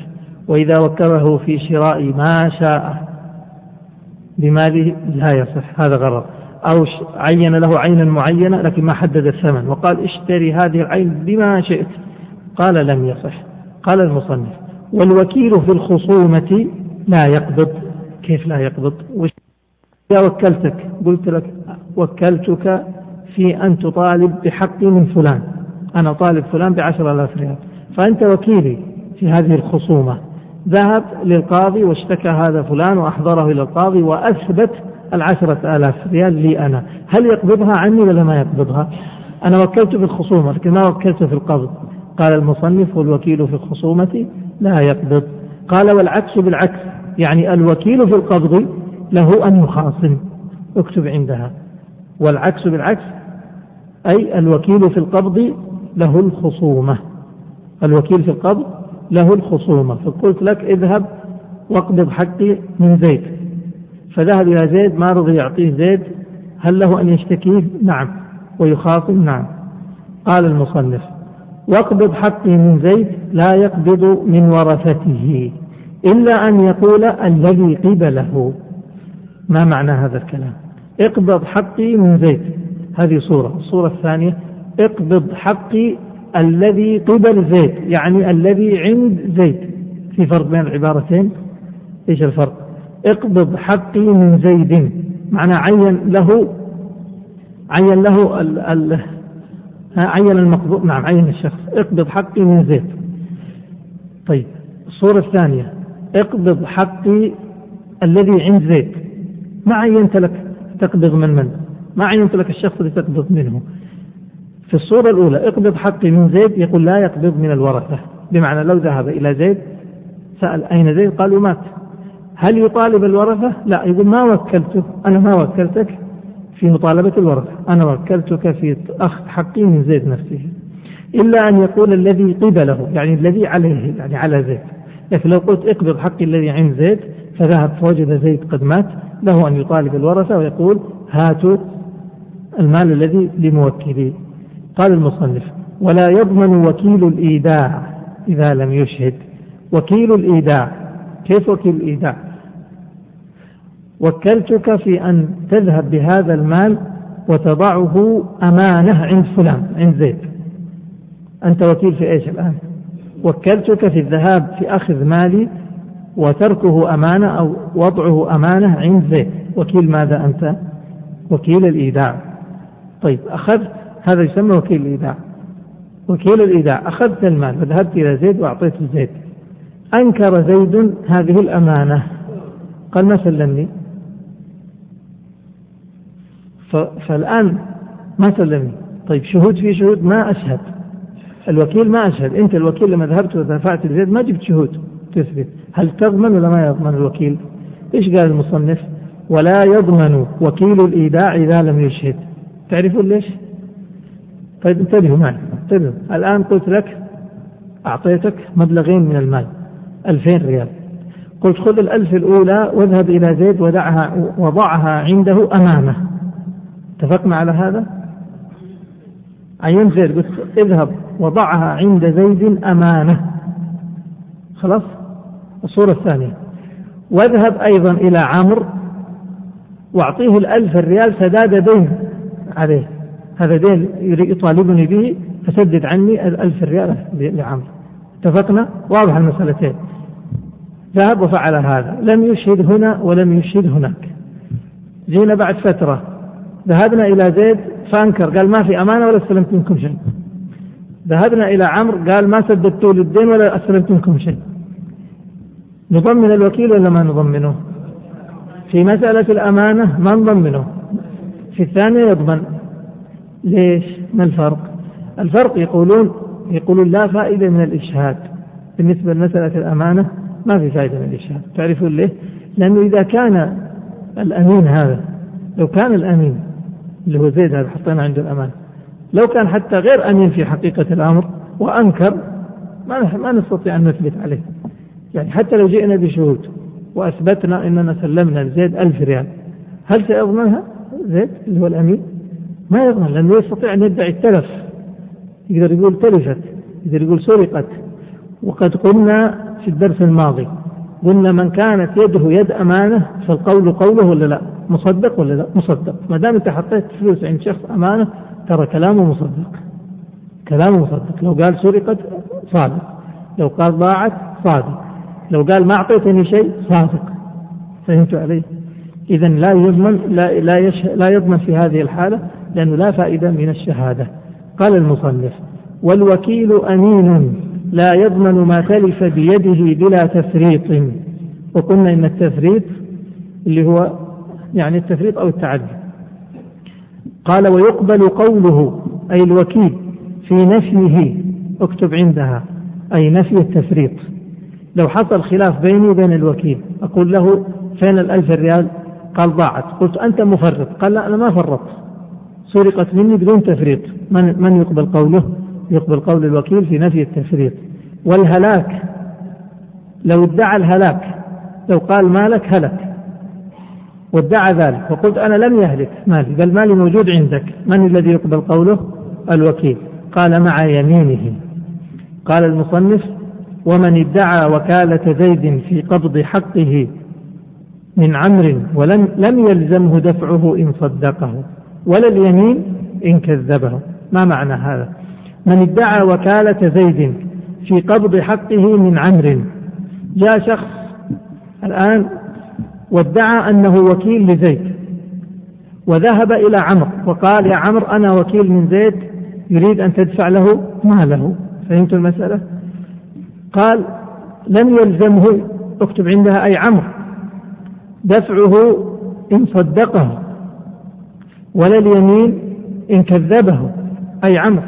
وإذا وكله في شراء ما شاء. بماله لا يصح هذا غرض. أو عين له عينا معينة لكن ما حدد الثمن وقال اشتري هذه العين بما شئت. قال لم يصح. قال المصنف والوكيل في الخصومة لا يقبض. كيف لا يقبض؟ إذا وكلتك قلت لك وكلتك في أن تطالب بحقي من فلان. أنا طالب فلان بعشر آلاف ريال. فأنت وكيلي في هذه الخصومة. ذهب للقاضي واشتكى هذا فلان وأحضره إلى القاضي وأثبت العشرة آلاف ريال لي أنا. هل يقبضها عني ولا ما يقبضها؟ أنا وكلت في الخصومة لكن ما وكلت في القبض. قال المصنف والوكيل في الخصومة لا يقبض. قال والعكس بالعكس يعني الوكيل في القبض له أن يخاصم. اكتب عندها. والعكس بالعكس أي الوكيل في القبض له الخصومة. الوكيل في القبض له الخصومة فقلت لك اذهب واقبض حقي من زيد فذهب إلى زيد ما رضي يعطيه زيد هل له أن يشتكيه؟ نعم ويخاصم نعم. قال المصنف واقبض حقي من زيد لا يقبض من ورثته إلا أن يقول الذي قبله. ما معنى هذا الكلام؟ اقبض حقي من زيد هذه صورة. الصورة الثانية اقبض حقي الذي قبل زيد يعني الذي عند زيد في فرق بين العبارتين؟ إيش الفرق؟ اقبض حقي من زيد. معنى عين له عين له ال ال عين المقبوض. نعم عين الشخص. اقبض حقي من زيد طيب الصورة الثانية. اقبض حقي الذي عند زيد ما عينت لك؟ تقبض من من؟ ما عينت لك الشخص اللي تقبض منه؟ في الصورة الأولى اقبض حقي من زيد يقول لا يقبض من الورثة. بمعنى لو ذهب إلى زيد سأل أين زيد؟ قالوا مات. هل يطالب الورثة؟ لا يقول ما وكلته أنا ما وكلتك في مطالبة الورثة أنا وكلتك في أخذ حقي من زيد نفسه. إلا أن يقول الذي قبله يعني الذي عليه يعني على زيد. لكن لو قلت اقبض حقي الذي عند زيد فذهب فوجد زيد قد مات له أن يطالب الورثة ويقول هاتوا المال الذي لموكلي. قال المصنف ولا يضمن وكيل الإيداع إذا لم يشهد. وكيل الإيداع كيف وكيل الإيداع؟ وكلتك في أن تذهب بهذا المال وتضعه أمانة عند فلان عند زيد. أنت وكيل في إيش الآن؟ وكلتك في الذهاب في أخذ مالي وتركه أمانة أو وضعه أمانة عند زيد. وكيل ماذا أنت؟ وكيل الإيداع. طيب أخذت هذا يسمى وكيل الإيداع. وكيل الإيداع أخذت المال وذهبت إلى زيد وأعطيته زيد. أنكر زيد هذه الأمانة. قال ما سلمني؟ فالآن ما سلمني. طيب شهود في شهود ما أشهد. الوكيل ما أشهد. أنت الوكيل لما ذهبت ودفعت لزيد ما جبت شهود. تثبت. هل تضمن ولا ما يضمن الوكيل؟ إيش قال المصنف؟ ولا يضمن وكيل الإيداع إذا لم يشهد. تعرفون ليش؟ طيب انتبهوا معي انتبهوا. الآن قلت لك أعطيتك مبلغين من المال ألفين ريال. قلت خذ الألف الأولى واذهب إلى زيد ودعها وضعها عنده أمامه. اتفقنا على هذا؟ عين زيد قلت اذهب وضعها عند زيد أمانة خلاص؟ الصورة الثانية. واذهب أيضا إلى عمرو واعطيه الألف الريال سداد دين عليه. هذا دين يطالبني به فسدد عني الألف ريال لعمرو. اتفقنا؟ واضح المسألتين ذهب وفعل هذا. لم يشهد هنا ولم يشهد هناك. جينا بعد فترة. ذهبنا إلى زيد فأنكر قال ما في أمانة ولا استلمت منكم شيء. ذهبنا إلى عمرو قال ما سددتوا للدين ولا استلمت منكم شيء. نضمن الوكيل ولا ما نضمنه؟ في مسألة الأمانة ما نضمنه. في الثانية يضمن. ليش؟ ما الفرق؟ الفرق يقولون يقولون لا فائدة من الإشهاد. بالنسبة لمسألة الأمانة ما في فائدة من الإشهاد. تعرفون ليه؟ لأنه إذا كان الأمين هذا لو كان الأمين اللي هو زيد هذا حطينا عنده الأمانة لو كان حتى غير أمين في حقيقة الأمر وأنكر ما ما نستطيع أن نثبت عليه. يعني حتى لو جئنا بشهود وأثبتنا أننا سلمنا لزيد ألف ريال هل سيضمنها زيد اللي هو الأمين؟ ما يضمن لأنه يستطيع أن يدعي التلف. يقدر يقول تلفت يقدر يقول سرقت. وقد قلنا في الدرس الماضي قلنا من كانت يده يد أمانة فالقول قوله ولا لا؟ مصدق ولا لا؟ مصدق. ما دام أنت حطيت فلوس عند شخص أمانة ترى كلامه مصدق. كلامه مصدق. لو قال سرقت صادق. لو قال ضاعت صادق. لو قال ما أعطيتني شيء صادق. فهمت علي؟ إذا لا يضمن لا لا, لا يضمن في هذه الحالة لأنه لا فائدة من الشهادة. قال المصنف والوكيل أمين لا يضمن ما تلف بيده بلا تفريط. وقلنا إن التفريط اللي هو يعني التفريط أو التعدي. قال ويقبل قوله أي الوكيل في نفيه اكتب عندها أي نفي التفريط. لو حصل خلاف بيني وبين الوكيل أقول له فين الألف ريال قال ضاعت. قلت أنت مفرط. قال لا أنا ما فرطت. سرقت مني بدون تفريط. من, من يقبل قوله؟ يقبل قول الوكيل في نفي التفريط. والهلاك لو ادعى الهلاك لو قال مالك هلك. وادعى ذلك. وقلت أنا لم يهلك مالي بل مالي موجود عندك. من الذي يقبل قوله؟ الوكيل. قال مع يمينه. قال المصنف ومن ادعى وكالة زيد في قبض حقه من عمر ولم لم يلزمه دفعه إن صدقه ولا اليمين إن كذبه. ما معنى هذا؟ من ادعى وكالة زيد في قبض حقه من عمر. جاء شخص الآن وادعى أنه وكيل لزيد وذهب إلى عمرو وقال يا عمرو أنا وكيل من زيد يريد أن تدفع له ماله. فهمت المسألة؟ قال لم يلزمه. اكتب عندها أي عمرو. دفعه إن صدقه ولا اليمين إن كذبه أي عمرو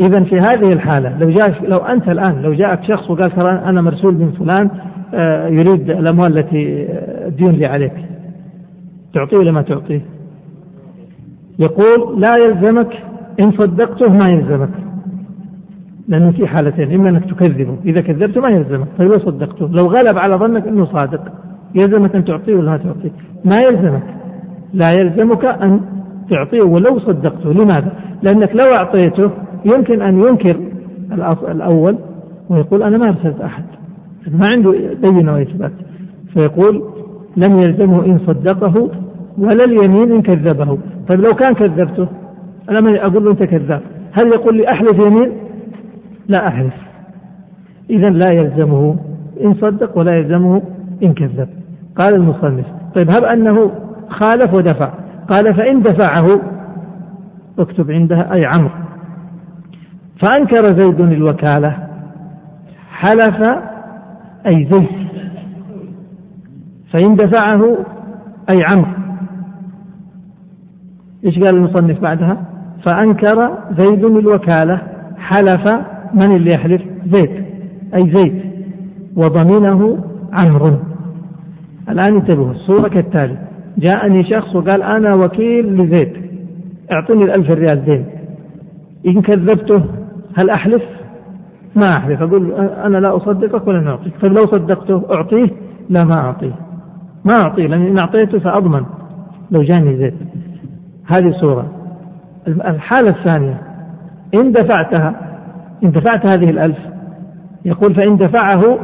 إذا في هذه الحالة لو جاء لو أنت الآن لو جاءك شخص وقال ترى أنا مرسول من فلان آه، يريد الأموال التي الدين لي عليك تعطيه ولا ما تعطيه؟ يقول لا يلزمك إن صدقته ما يلزمك. لأنه في حالتين إما أنك تكذبه إذا كذبته ما يلزمك طيب لو صدقته لو غلب على ظنك أنه صادق. يلزمك أن تعطيه ولا تعطيه؟ ما يلزمك. لا يلزمك أن تعطيه ولو صدقته. لماذا؟ لأنك لو أعطيته يمكن أن ينكر الأول ويقول أنا ما أرسلت أحد. ما عنده بينة وإثبات. فيقول لم يلزمه إن صدقه ولا اليمين إن كذبه. طيب لو كان كذبته أنا ما أقول له أنت كذاب. هل يقول لي أحلف يمين؟ لا أحلف. إذا لا يلزمه إن صدق ولا يلزمه إن كذب. قال المصنف. طيب هب أنه خالف ودفع. قال فإن دفعه اكتب عندها أي عمرو. فأنكر زيد الوكالة. حلف أي زيد. فإن دفعه أي عمرو. إيش قال المصنف بعدها؟ فأنكر زيد الوكالة. حلف من اللي يحلف؟ زيد. أي زيد. وضمنه عمرو. الآن انتبهوا الصورة كالتالي. جاءني شخص وقال أنا وكيل لزيد اعطني الألف ريال دين إن كذبته هل أحلف؟ ما أحلف. أقول أنا لا أصدقك ولا أعطيك طيب لو صدقته أعطيه؟ لا ما أعطيه. ما أعطيه لأن إن أعطيته فأضمن. لو جاني زيد هذه صورة الحالة الثانية. إن دفعتها إن دفعت هذه الألف. يقول فإن دفعه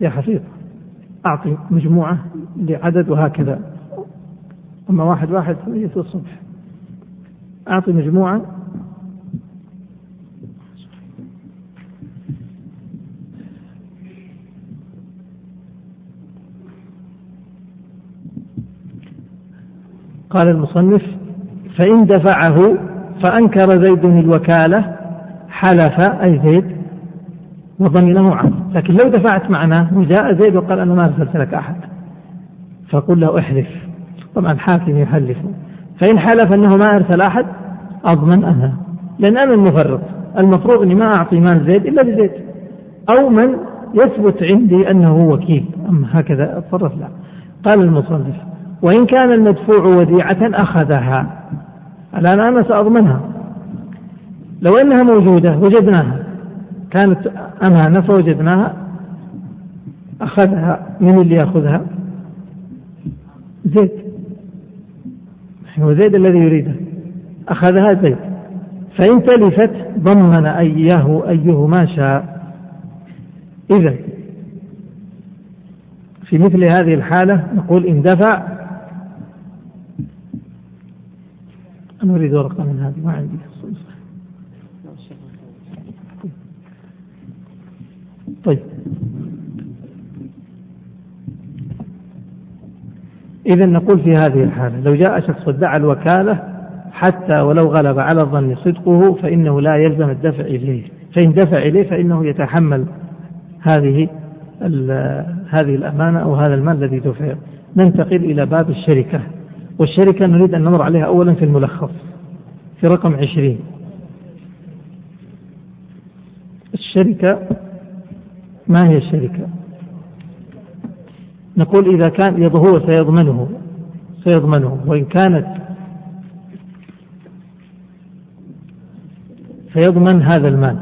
يا حفيظ. أعطي مجموعة لعدد وهكذا. أما واحد واحد في الصبح. أعطي مجموعة. قال المصنف فإن دفعه فأنكر زيد الوكالة حلف أي زيد وضمنه عنه لكن لو دفعت معناه وجاء زيد وقال أنا ما أرسلت لك أحد. فقل له احلف. طبعا حاكم يحلف. فإن حلف أنه ما أرسل أحد أضمن أنا. لأن أنا المفرط. المفروض أني ما أعطي مال زيد إلا بزيد أو من يثبت عندي أنه وكيل. أما هكذا أتصرف لا قال المصنف وإن كان المدفوع وديعة أخذها. الآن أنا سأضمنها. لو أنها موجودة وجدناها. كانت أمانة فوجدناها أخذها من اللي يأخذها زيد. هو زيد الذي يريدها أخذها زيد. فإن تلفت ضمن أيه أيه ما شاء. إذا في مثل هذه الحالة نقول إن دفع أنا أريد ورقة من هذه. ما عندي. طيب. إذا نقول في هذه الحالة لو جاء شخص وادعى الوكالة حتى ولو غلب على الظن صدقه فإنه لا يلزم الدفع إليه. فإن دفع إليه فإنه يتحمل هذه هذه الأمانة أو هذا المال الذي دفع. ننتقل إلى باب الشركة. والشركة نريد أن نمر عليها أولا في الملخص في رقم عشرين. الشركة ما هي الشركة؟ نقول إذا كان هو سيضمنه سيضمنه وإن كانت سيضمن هذا المال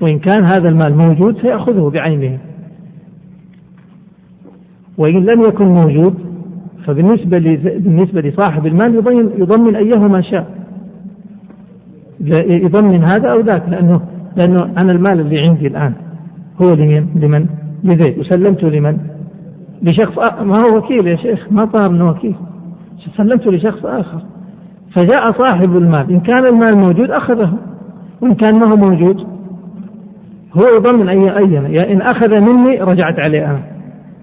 وإن كان هذا المال موجود سيأخذه بعينه. وإن لم يكن موجود فبالنسبة بالنسبة لصاحب المال يضمن يضمن أيهما شاء. يضمن هذا أو ذاك لأنه لأنه أنا المال اللي عندي الآن. هو لمن؟ لمن؟ لزيد وسلمته لمن؟ لشخص ما هو وكيل يا شيخ؟ ما طار انه وكيل. سلمته لشخص آخر. فجاء صاحب المال. إن كان المال موجود أخذه. وإن كان ما هو موجود هو يضمن اي اي يا إن أخذ مني رجعت عليه أنا.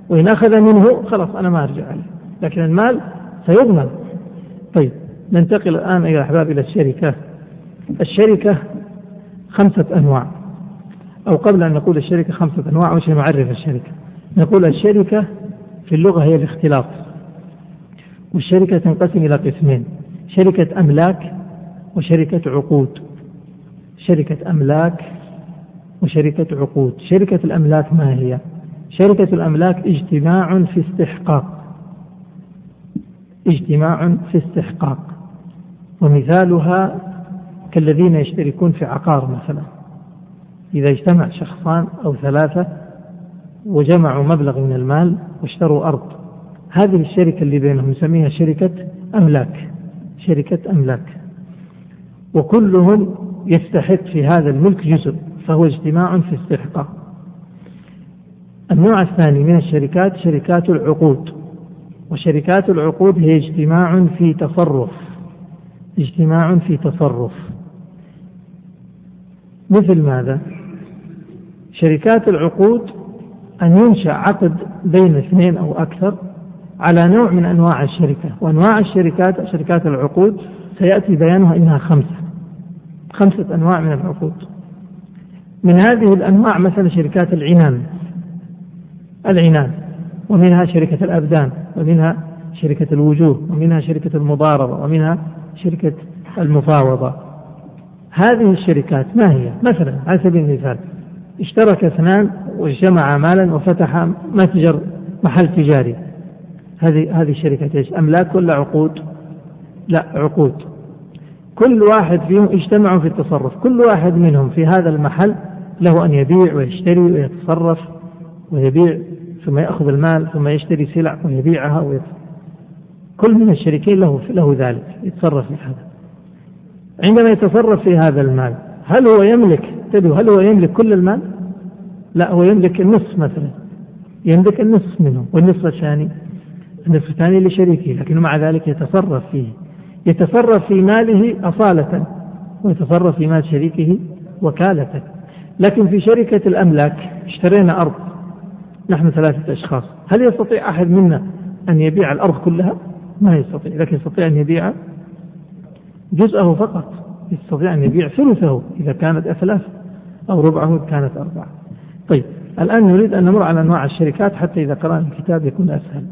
وإن أخذ منه خلاص أنا ما أرجع عليه. لكن المال سيضمن. طيب ننتقل الآن ايها الاحباب إلى الشركة. الشركة خمسة أنواع. أو قبل أن نقول الشركة خمسة أنواع وش نعرف الشركة. نقول الشركة في اللغة هي الاختلاط. والشركة تنقسم إلى قسمين شركة أملاك وشركة عقود. شركة أملاك وشركة عقود. شركة الأملاك ما هي؟ شركة الأملاك اجتماع في استحقاق. اجتماع في استحقاق. ومثالها كالذين يشتركون في عقار مثلا. إذا اجتمع شخصان أو ثلاثة وجمعوا مبلغ من المال واشتروا أرض هذه الشركة اللي بينهم نسميها شركة أملاك شركة أملاك. وكلهم يستحق في هذا الملك جزء فهو اجتماع في استحقاق. النوع الثاني من الشركات شركات العقود وشركات العقود هي اجتماع في تصرف اجتماع في تصرف. مثل ماذا؟ شركات العقود أن ينشأ عقد بين اثنين أو أكثر على نوع من أنواع الشركة وأنواع الشركات شركات العقود سيأتي بيانها إنها خمسة خمسة أنواع من العقود. من هذه الأنواع مثلا شركات العنان العنان ومنها شركة الأبدان ومنها شركة الوجوه ومنها شركة المضاربة ومنها شركة المفاوضة. هذه الشركات ما هي؟ مثلا على سبيل المثال اشترك اثنان وجمع مالا وفتح متجر محل تجاري. هذه هذه الشركة إيش؟ املاك ولا عقود؟ لا عقود. كل واحد فيهم اجتمعوا في التصرف. كل واحد منهم في هذا المحل له أن يبيع ويشتري ويتصرف ويبيع ثم يأخذ المال ثم يشتري سلع ويبيعها ويت... كل من الشريكين له له ذلك يتصرف في هذا. عندما يتصرف في هذا المال هل هو يملك انتبهوا هل هو يملك كل المال؟ لا هو يملك النصف مثلا. يملك النصف منه والنصف الثاني. النصف الثاني لشريكه لكنه مع ذلك يتصرف فيه. يتصرف في ماله أصالة ويتصرف في مال شريكه وكالة. لكن في شركة الأملاك اشترينا أرض نحن ثلاثة أشخاص. هل يستطيع أحد منا أن يبيع الأرض كلها؟ ما يستطيع لكن يستطيع أن يبيع جزءه فقط. يستطيع أن يبيع ثلثه إذا كانت أثلاث. أو ربعه كانت أربعة. طيب الآن نريد أن نمر على أنواع الشركات حتى إذا قرأنا الكتاب يكون أسهل.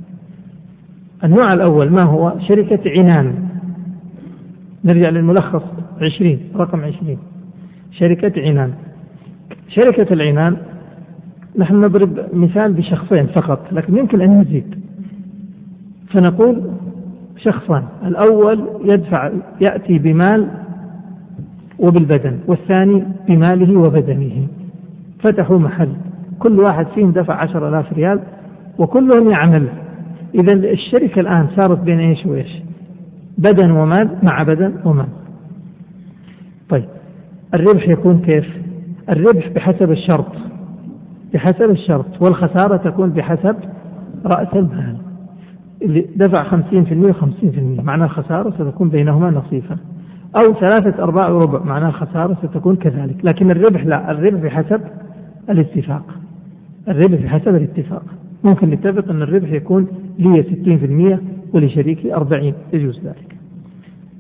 النوع الأول ما هو؟ شركة عنان. نرجع للملخص. عشرين رقم عشرين. شركة عنان. شركة العنان نحن نضرب مثال بشخصين فقط لكن يمكن أن نزيد. فنقول شخصان. الأول يدفع يأتي بمال وبالبدن والثاني بماله وبدنه. فتحوا محل. كل واحد فيهم دفع عشر آلاف ريال وكلهم يعمل. إذا الشركة الآن صارت بين إيش وإيش؟ بدن ومال مع بدن ومال. طيب الربح يكون كيف؟ الربح بحسب الشرط. بحسب الشرط والخسارة تكون بحسب رأس المال. اللي دفع خمسين في المية وخمسين في المية. معنى الخسارة ستكون بينهما نصيفا أو ثلاثة أرباع وربع معناه الخسارة ستكون كذلك. لكن الربح لا الربح بحسب الاتفاق. الربح بحسب الاتفاق. ممكن نتفق أن الربح يكون لي 60% ولشريكي 40 يجوز ذلك.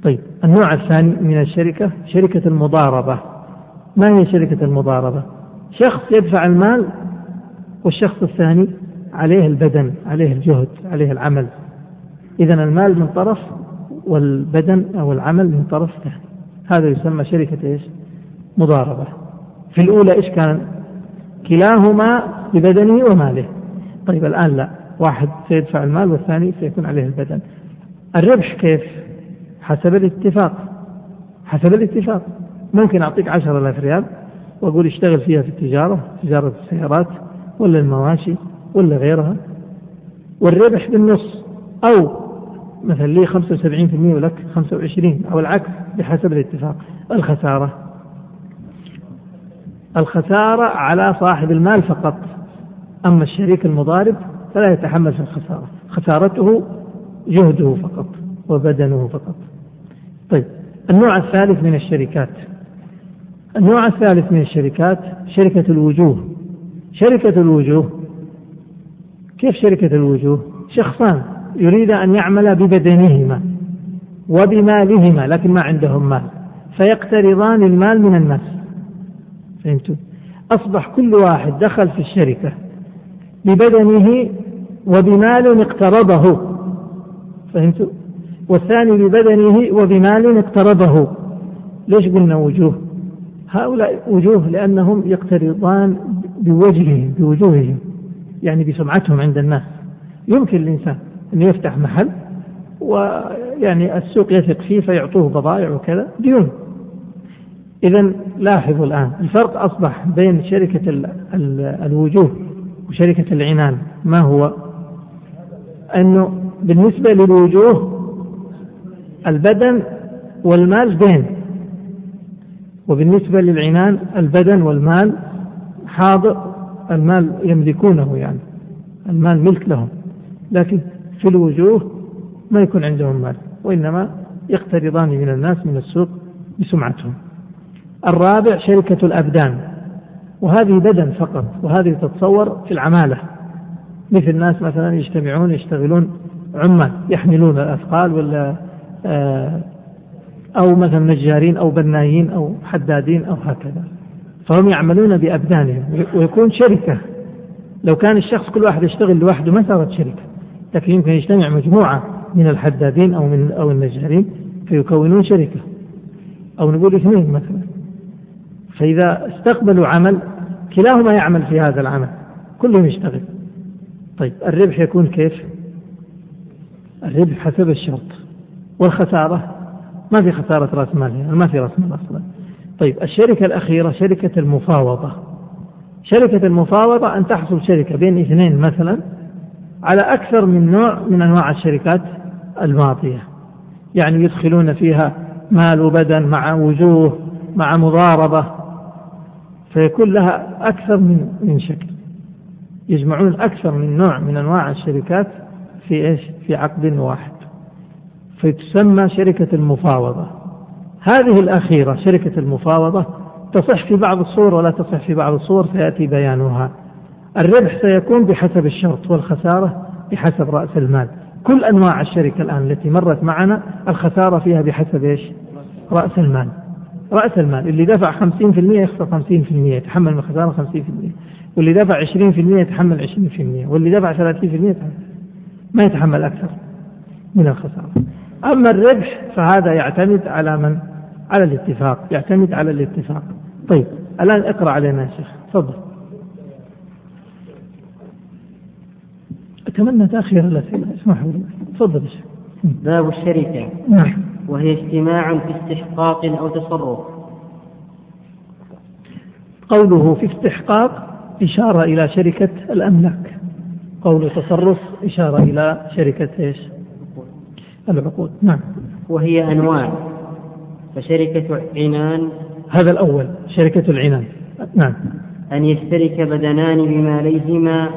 طيب النوع الثاني من الشركة شركة المضاربة. ما هي شركة المضاربة؟ شخص يدفع المال والشخص الثاني عليه البدن عليه الجهد عليه العمل. إذا المال من طرف والبدن أو العمل من طرف ثاني. هذا يسمى شركة إيش؟ مضاربة. في الأولى إيش كان؟ كلاهما ببدنه وماله. طيب الآن لا. واحد سيدفع المال والثاني سيكون عليه البدن. الربح كيف؟ حسب الاتفاق. حسب الاتفاق. ممكن أعطيك عشرة آلاف ريال وأقول اشتغل فيها في التجارة تجارة السيارات ولا المواشي ولا غيرها. والربح بالنص. أو مثلا لي 75% ولك 25 أو العكس بحسب الاتفاق. الخسارة. الخسارة على صاحب المال فقط. أما الشريك المضارب فلا يتحمل في الخسارة. خسارته جهده فقط وبدنه فقط. طيب النوع الثالث من الشركات. النوع الثالث من الشركات شركة الوجوه. شركة الوجوه. كيف شركة الوجوه؟ شخصان. يريد أن يعمل ببدنهما وبمالهما لكن ما عندهم مال فيقترضان المال من الناس. فهمتوا؟ أصبح كل واحد دخل في الشركة ببدنه وبمال اقترضه. فهمتوا؟ والثاني ببدنه وبمال اقترضه. ليش قلنا وجوه؟ هؤلاء وجوه لأنهم يقترضان بوجههم بوجوههم يعني بسمعتهم عند الناس. يمكن الإنسان أن يفتح محل ويعني السوق يثق فيه فيعطوه بضائع وكذا ديون إذا لاحظوا الآن الفرق أصبح بين شركة ال ال الوجوه وشركة العنان. ما هو؟ أنه بالنسبة للوجوه البدن والمال دين. وبالنسبة للعنان البدن والمال حاضر المال يملكونه يعني المال ملك لهم. لكن في الوجوه ما يكون عندهم مال وإنما يقترضان من الناس من السوق بسمعتهم. الرابع شركة الأبدان وهذه بدن فقط وهذه تتصور في العمالة. مثل ناس مثلا يجتمعون يشتغلون عمال يحملون الأثقال ولا آه، أو مثلا نجارين أو بنايين أو حدادين أو هكذا. فهم يعملون بأبدانهم ويكون شركة. لو كان الشخص كل واحد يشتغل لوحده ما صارت شركة. لكن يمكن يجتمع مجموعة من الحدادين أو من أو النجارين فيكونون شركة. أو نقول اثنين مثلا. فإذا استقبلوا عمل كلاهما يعمل في هذا العمل. كلهم يشتغل. طيب الربح يكون كيف؟ الربح حسب الشرط. والخسارة؟ ما في خسارة رأس مال يعني ما في رأس مال أصلا. طيب الشركة الأخيرة شركة المفاوضة. شركة المفاوضة أن تحصل شركة بين اثنين مثلا على أكثر من نوع من أنواع الشركات الماضية. يعني يدخلون فيها مال وبدن مع وجوه مع مضاربة فيكون لها أكثر من من شكل. يجمعون أكثر من نوع من أنواع الشركات في إيش؟ في عقد واحد. فتسمى شركة المفاوضة. هذه الأخيرة شركة المفاوضة تصح في بعض الصور ولا تصح في بعض الصور؟ سيأتي بيانها. الربح سيكون بحسب الشرط والخسارة بحسب رأس المال. كل أنواع الشركة الآن التي مرت معنا الخسارة فيها بحسب إيش؟ رأس المال. رأس المال. اللي دفع 50% يخسر 50% يتحمل من خسارة 50% واللي دفع 20% يتحمل 20% واللي دفع 30% يتحمل ما يتحمل أكثر من الخسارة. أما الربح فهذا يعتمد على من؟ على الاتفاق. يعتمد على الاتفاق. طيب الآن اقرأ علينا يا شيخ. تفضل. أتمنى تأخير الأسئلة. اسمحوا لي. تفضل باب الشركة. نعم. وهي اجتماع في استحقاق أو تصرف. قوله في استحقاق إشارة إلى شركة الأملاك. قول تصرف إشارة إلى شركة إيش؟ العقود. نعم. وهي أنواع. فشركة عنان. هذا الأول. شركة العنان. نعم. أن يشترك بدنان بماليهما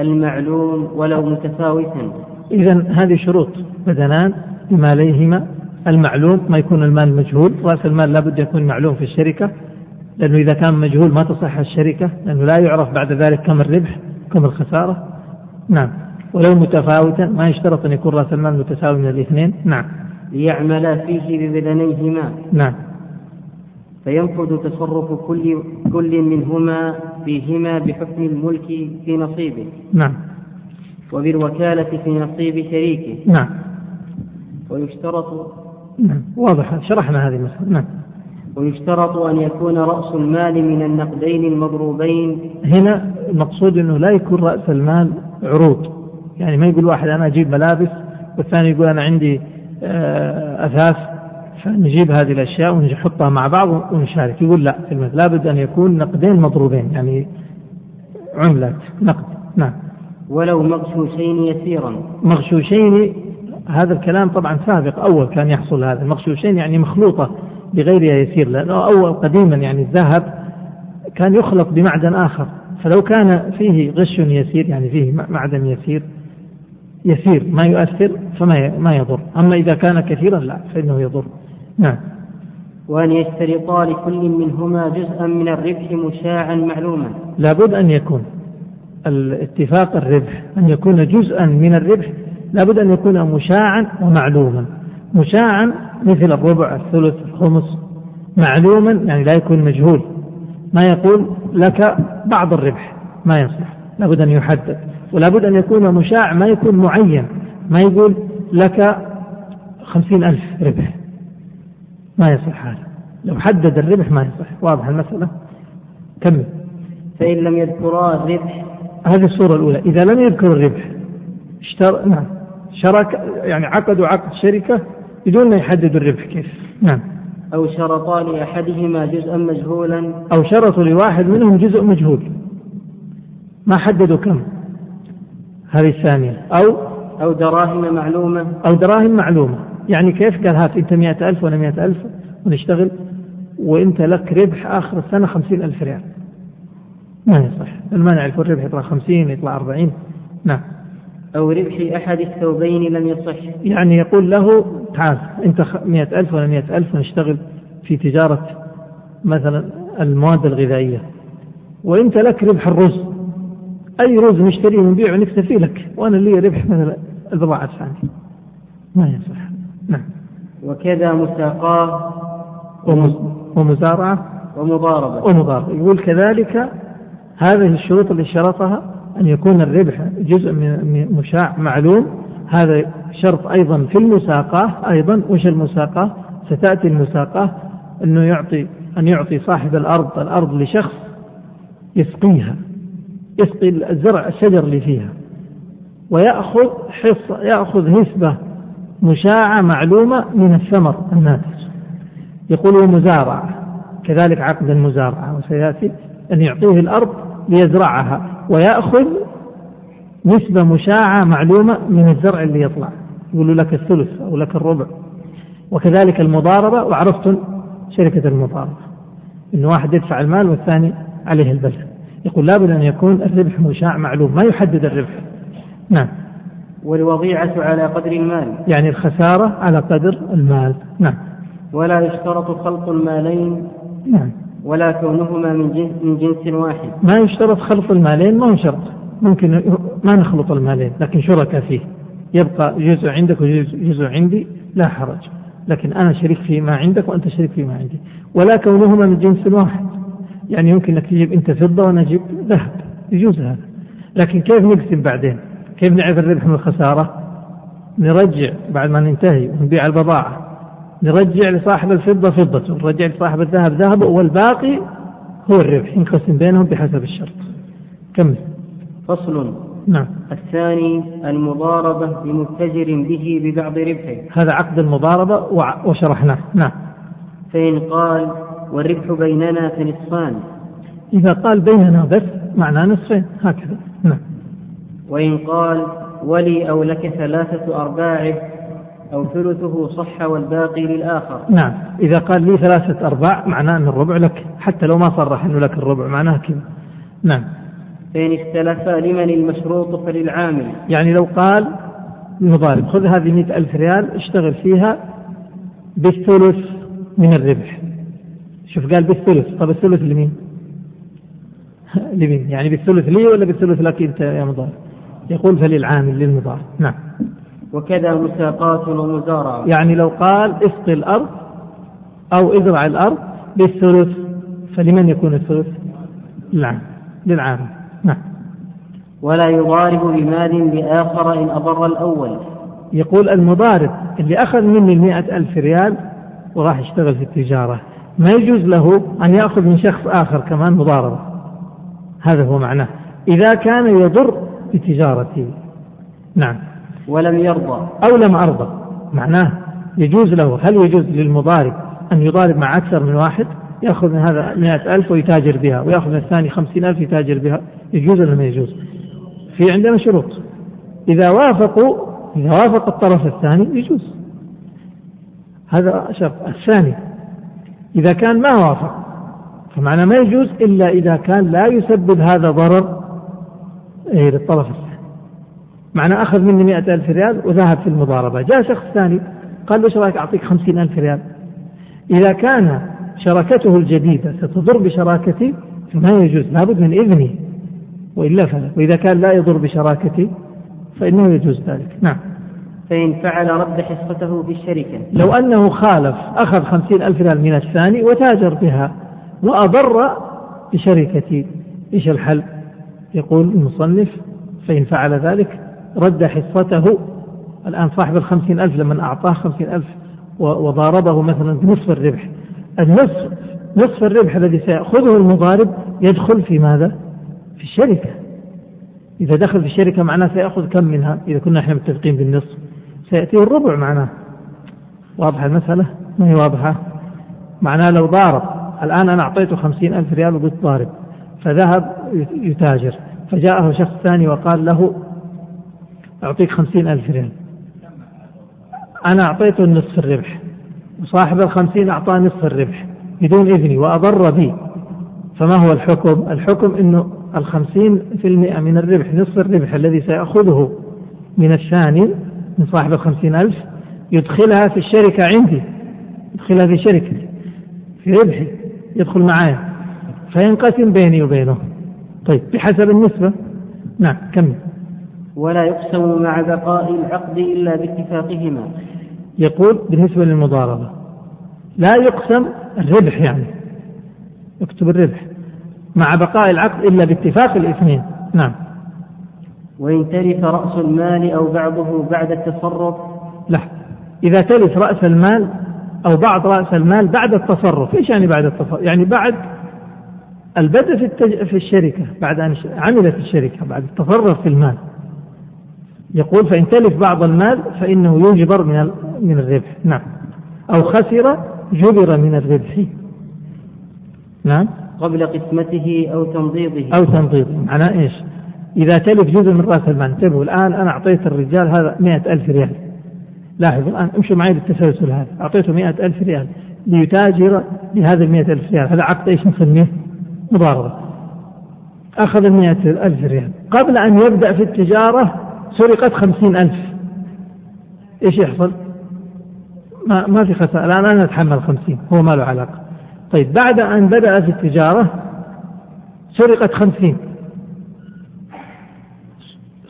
المعلوم ولو متفاوتا. إذا هذه شروط بدنان بماليهما. المعلوم ما يكون المال مجهول. رأس المال لابد يكون معلوم في الشركة لأنه إذا كان مجهول ما تصح الشركة لأنه لا يعرف بعد ذلك كم الربح كم الخسارة. نعم. ولو متفاوتا ما يشترط أن يكون رأس المال متساوي من الاثنين. نعم. ليعملا فيه ببدنيهما. نعم. فينفذ تصرف كل كل منهما فيهما بحكم الملك في نصيبه. نعم. وبالوكالة في نصيب شريكه. نعم. ويشترط نعم. واضح. شرحنا هذه المسألة. نعم. ويشترط أن يكون رأس المال من النقدين المضروبين. هنا المقصود أنه لا يكون رأس المال عروض. يعني ما يقول واحد أنا أجيب ملابس والثاني يقول أنا عندي آه، أثاث. فنجيب هذه الأشياء ونحطها مع بعض ونشارك. يقول لا في لابد أن يكون نقدين مضروبين يعني عملات نقد. نعم. ولو مغشوشين يسيرا. مغشوشين هذا الكلام طبعا سابق أول كان يحصل هذا. مغشوشين يعني مخلوطة بغيرها يسير لأنه أول قديما يعني الذهب كان يخلط بمعدن آخر. فلو كان فيه غش يسير يعني فيه معدن يسير يسير ما يؤثر فما ما يضر. أما إذا كان كثيرا لا فإنه يضر. نعم. وأن يشترطا لكل منهما جزءا من الربح مشاعا معلوما. لابد أن يكون الاتفاق الربح أن يكون جزءا من الربح لابد أن يكون مشاعا ومعلوما. مشاعا مثل الربع الثلث الخمس معلوما يعني لا يكون مجهول. ما يقول لك بعض الربح ما يصلح. لابد أن يحدد. ولابد أن يكون مشاع ما يكون معين. ما يقول لك خمسين ألف ربح. ما يصح هذا. لو حدد الربح ما يصح. واضح المسألة؟ كمل فإن لم يذكرا الربح. هذه الصورة الأولى. إذا لم يذكر الربح اشتر... نعم. شرك يعني عقدوا عقد شركة بدون أن يحددوا الربح. كيف؟ نعم. أو شرطا لأحدهما جزءا مجهولا. أو شرطوا لواحد منهم جزء مجهول. ما حددوا كم؟ هذه الثانية. أو أو دراهم معلومة. أو دراهم معلومة. يعني كيف؟ قال هات أنت مئة ألف وأنا مئة ألف ونشتغل. وأنت لك ربح آخر السنة خمسين ألف ريال. ما يصح ما نعرف الربح يطلع خمسين يطلع أربعين. نعم. أو ربح أحد الثوبين لم يصح. يعني يقول له تعال أنت مئة ألف وأنا مئة ألف ونشتغل في تجارة مثلا المواد الغذائية. وأنت لك ربح الرز. أي رز نشتريه ونبيعه ونكسب فيه لك. وأنا لي ربح مثلا البضاعة الثانية. ما يصح نعم. وكذا مساقاه ومزارعة؟ ومضاربة. ومضاربة. يقول كذلك هذه الشروط اللي شرطها أن يكون الربح جزء من مشاع معلوم. هذا شرط أيضا في المساقاة. أيضا وش المساقاة؟ ستأتي المساقاة أنه يعطي أن يعطي صاحب الأرض الأرض لشخص يسقيها يسقي الزرع الشجر اللي فيها ويأخذ حصة يأخذ نسبة مشاعة معلومة من الثمر الناتج. يقول مزارعة كذلك عقد المزارعة وسيأتي أن يعطيه الأرض ليزرعها ويأخذ نسبة مشاعة معلومة من الزرع اللي يطلع. يقول لك الثلث أو لك الربع. وكذلك المضاربة وعرفتم شركة المضاربة إن واحد يدفع المال والثاني عليه البذل. يقول لابد أن يكون الربح مشاع معلوم ما يحدد الربح. نعم. والوضيعة على قدر المال. يعني الخسارة على قدر المال. نعم. ولا يشترط خلط المالين. نعم. ولا كونهما من جنس, من جنس واحد. ما يشترط خلط المالين ما هو شرط. ممكن ما نخلط المالين لكن شركاء فيه. يبقى جزء عندك وجزء عندي لا حرج. لكن أنا شريك فيما عندك وأنت شريك فيما عندي. ولا كونهما من جنس واحد. يعني يمكن أنك تجيب أنت فضة وأنا أجيب ذهب. يجوز هذا. لكن كيف نقسم بعدين؟ كيف نعرف الربح من الخسارة؟ نرجع بعد ما ننتهي ونبيع البضاعة. نرجع لصاحب الفضة فضته نرجع لصاحب الذهب ذهبه والباقي هو الربح ينقسم بينهم بحسب الشرط. كمل. فصل. نعم. الثاني المضاربة لمتجر به ببعض ربحه. هذا عقد المضاربة وشرحناه. نعم. فإن قال والربح بيننا فنصفان إذا قال بيننا بس معناه نصفين هكذا. نعم. وإن قال ولي أو لك ثلاثة أرباعه أو ثلثه صح والباقي للآخر. نعم. إذا قال لي ثلاثة أرباع معناه أن الربع لك. حتى لو ما صرح أنه لك الربع معناه كذا. نعم. فإن اختلفا لمن المشروط فللعامل. يعني لو قال المضارب خذ هذه مئة ألف ريال اشتغل فيها بالثلث من الربح. شوف قال بالثلث. طب الثلث لمين؟ لمين؟ يعني بالثلث لي ولا بالثلث لك أنت يا مضارب؟ يقول فللعامل للمضارب نعم. وكذا مساقات ومزارعة يعني لو قال اسقي الأرض أو ازرع الأرض بالثلث فلمن يكون الثلث؟ للعامل للعامل. نعم. ولا يضارب بمال لآخر إن أضر الأول. يقول المضارب اللي أخذ مني المئة ألف ريال وراح يشتغل في التجارة ما يجوز له أن يأخذ من شخص آخر كمان مضاربة. هذا هو معناه. إذا كان يضر بتجارتي نعم. ولم يرضى. أو لم أرضى. معناه يجوز له. هل يجوز للمضارب أن يضارب مع أكثر من واحد؟ يأخذ من هذا مئة ألف ويتاجر بها ويأخذ من الثاني خمسين ألف يتاجر بها. يجوز ولا ما يجوز؟ في عندنا شروط. إذا وافقوا إذا وافق الطرف الثاني يجوز. هذا شرط. الثاني إذا كان ما وافق فمعنى ما يجوز إلا إذا كان لا يسبب هذا ضرر إيه للطرف الثاني. معنى أخذ مني مئة ألف ريال وذهب في المضاربة. جاء شخص ثاني قال له إيش رأيك أعطيك خمسين ألف ريال؟ إذا كان شراكته الجديدة ستضر بشراكتي فما يجوز لابد من إذني وإلا فلا. وإذا كان لا يضر بشراكتي فإنه يجوز ذلك. نعم. فإن فعل رد حصته في الشركة لو أنه خالف أخذ خمسين ألف ريال من الثاني وتاجر بها وأضر بشركتي إيش الحل؟ يقول المصنف فإن فعل ذلك رد حصته الآن صاحب الخمسين ألف لمن أعطاه خمسين ألف وضاربه مثلا بنصف الربح. النصف نصف الربح الذي سيأخذه المضارب يدخل في ماذا؟ في الشركة. إذا دخل في الشركة معناه سيأخذ كم منها؟ إذا كنا إحنا متفقين بالنصف سيأتيه الربع معناه. واضحة المسألة؟ ما هي واضحة؟ معناه لو ضارب الآن أنا أعطيته خمسين ألف ريال وقلت ضارب. فذهب يتاجر. فجاءه شخص ثاني وقال له أعطيك خمسين ألف ريال. أنا أعطيته نصف الربح. وصاحب الخمسين أعطاه نصف الربح بدون إذني وأضر بي. فما هو الحكم؟ الحكم أنه الخمسين في المئة من الربح نصف الربح الذي سيأخذه من الثاني من صاحب الخمسين ألف يدخلها في الشركة عندي. يدخلها في شركتي في ربحي يدخل معايا. فينقسم بيني وبينه. طيب بحسب النسبة. نعم كمل. ولا يقسم مع بقاء العقد إلا باتفاقهما. يقول بالنسبة للمضاربة. لا يقسم الربح يعني. يكتب الربح. مع بقاء العقد إلا باتفاق الاثنين. نعم. وإن تلف رأس المال أو بعضه بعد التصرف؟ لا. إذا تلف رأس المال أو بعض رأس المال بعد التصرف. إيش يعني بعد التصرف؟ يعني بعد البدء في, التج... في الشركة بعد أن عملت الشركة بعد التصرف في المال. يقول فإن تلف بعض المال فإنه يجبر من من الربح. نعم. أو خسر جبر من الربح. نعم. قبل قسمته أو تنضيضه أو تنضيضه معناه إيش؟ إذا تلف جزء من رأس المال. انتبهوا الآن أنا أعطيت الرجال هذا مئة ألف ريال. لاحظوا الآن امشوا معي بالتسلسل هذا. أعطيته مئة ألف ريال ليتاجر بهذا المئة ألف ريال. هذا عقد إيش نسميه؟ مضاربة. أخذ المئة ألف ريال. قبل أن يبدأ في التجارة سرقت خمسين ألف. إيش يحصل؟ ما, ما في خسارة. الآن أنا أتحمل خمسين. هو ما له علاقة. طيب بعد أن بدأ في التجارة سرقت خمسين.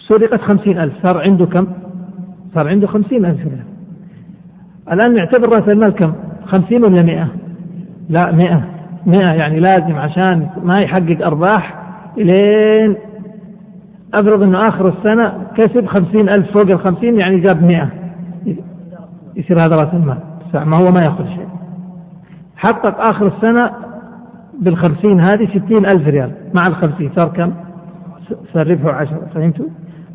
سرقت خمسين ألف. صار عنده كم؟ صار عنده خمسين ألف ريال. الآن نعتبر رأس المال كم؟ خمسين ولا مئة؟ لا مئة. مئة يعني لازم عشان ما يحقق أرباح إلين أفرض أنه آخر السنة كسب خمسين ألف فوق الخمسين يعني جاب مئة. يصير هذا رأس المال. ما هو ما يأخذ شيء. حقق آخر السنة بالخمسين هذه ستين ألف ريال. مع الخمسين صار كم؟ صار ربحه عشرة فهمتوا؟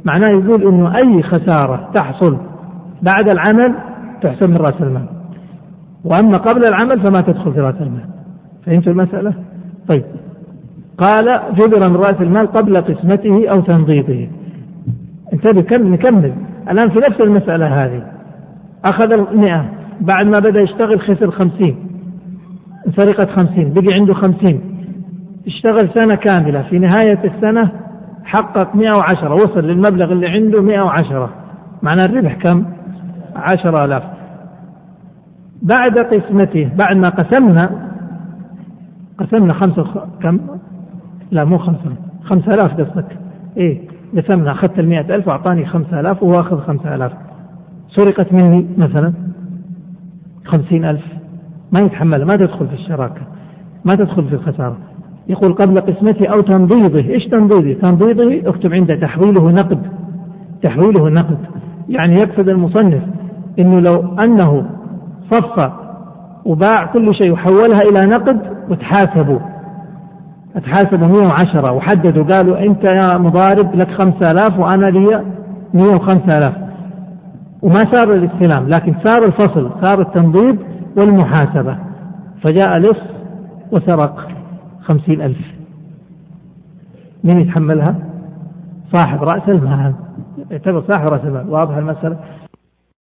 معناه يقول أنه أي خسارة تحصل بعد العمل تحسب من رأس المال. وأما قبل العمل فما تدخل في رأس المال. فهمتوا المسألة؟ طيب. قال جبر من رأس المال قبل قسمته أو تنضيطه انتبه نكمل الآن في نفس المسألة هذه. أخذ المئة. بعد ما بدأ يشتغل خسر خمسين. سرقة خمسين. بقي عنده خمسين. اشتغل سنة كاملة. في نهاية السنة حقق مئة وعشرة. وصل للمبلغ اللي عنده مئة وعشرة. معنى الربح كم؟ عشرة آلاف. بعد قسمته بعد ما قسمنا قسمنا خمسة كم؟ لا مو خمسة. خمسة آلاف قصدك. إيه قسمنا. أخذت المئة ألف وأعطاني خمسة آلاف وهو أخذ خمسة آلاف. سرقت مني مثلا خمسين ألف. ما يتحمل ما تدخل في الشراكة ما تدخل في الخسارة. يقول قبل قسمته أو تنضيضه إيش تنضيضه تنضيضه اكتب عنده تحويله نقد. تحويله نقد. يعني يقصد المصنف إنه لو أنه صفى وباع كل شيء وحولها إلى نقد وتحاسبوا. تحاسبوا 110 وحددوا قالوا أنت يا مضارب لك 5000 وأنا لي 105000 وما صار الاستلام لكن صار الفصل صار التنضيد والمحاسبة. فجاء لص وسرق خمسين ألف. من يتحملها؟ صاحب رأس المال. يعتبر صاحب رأس المال. واضح المسألة؟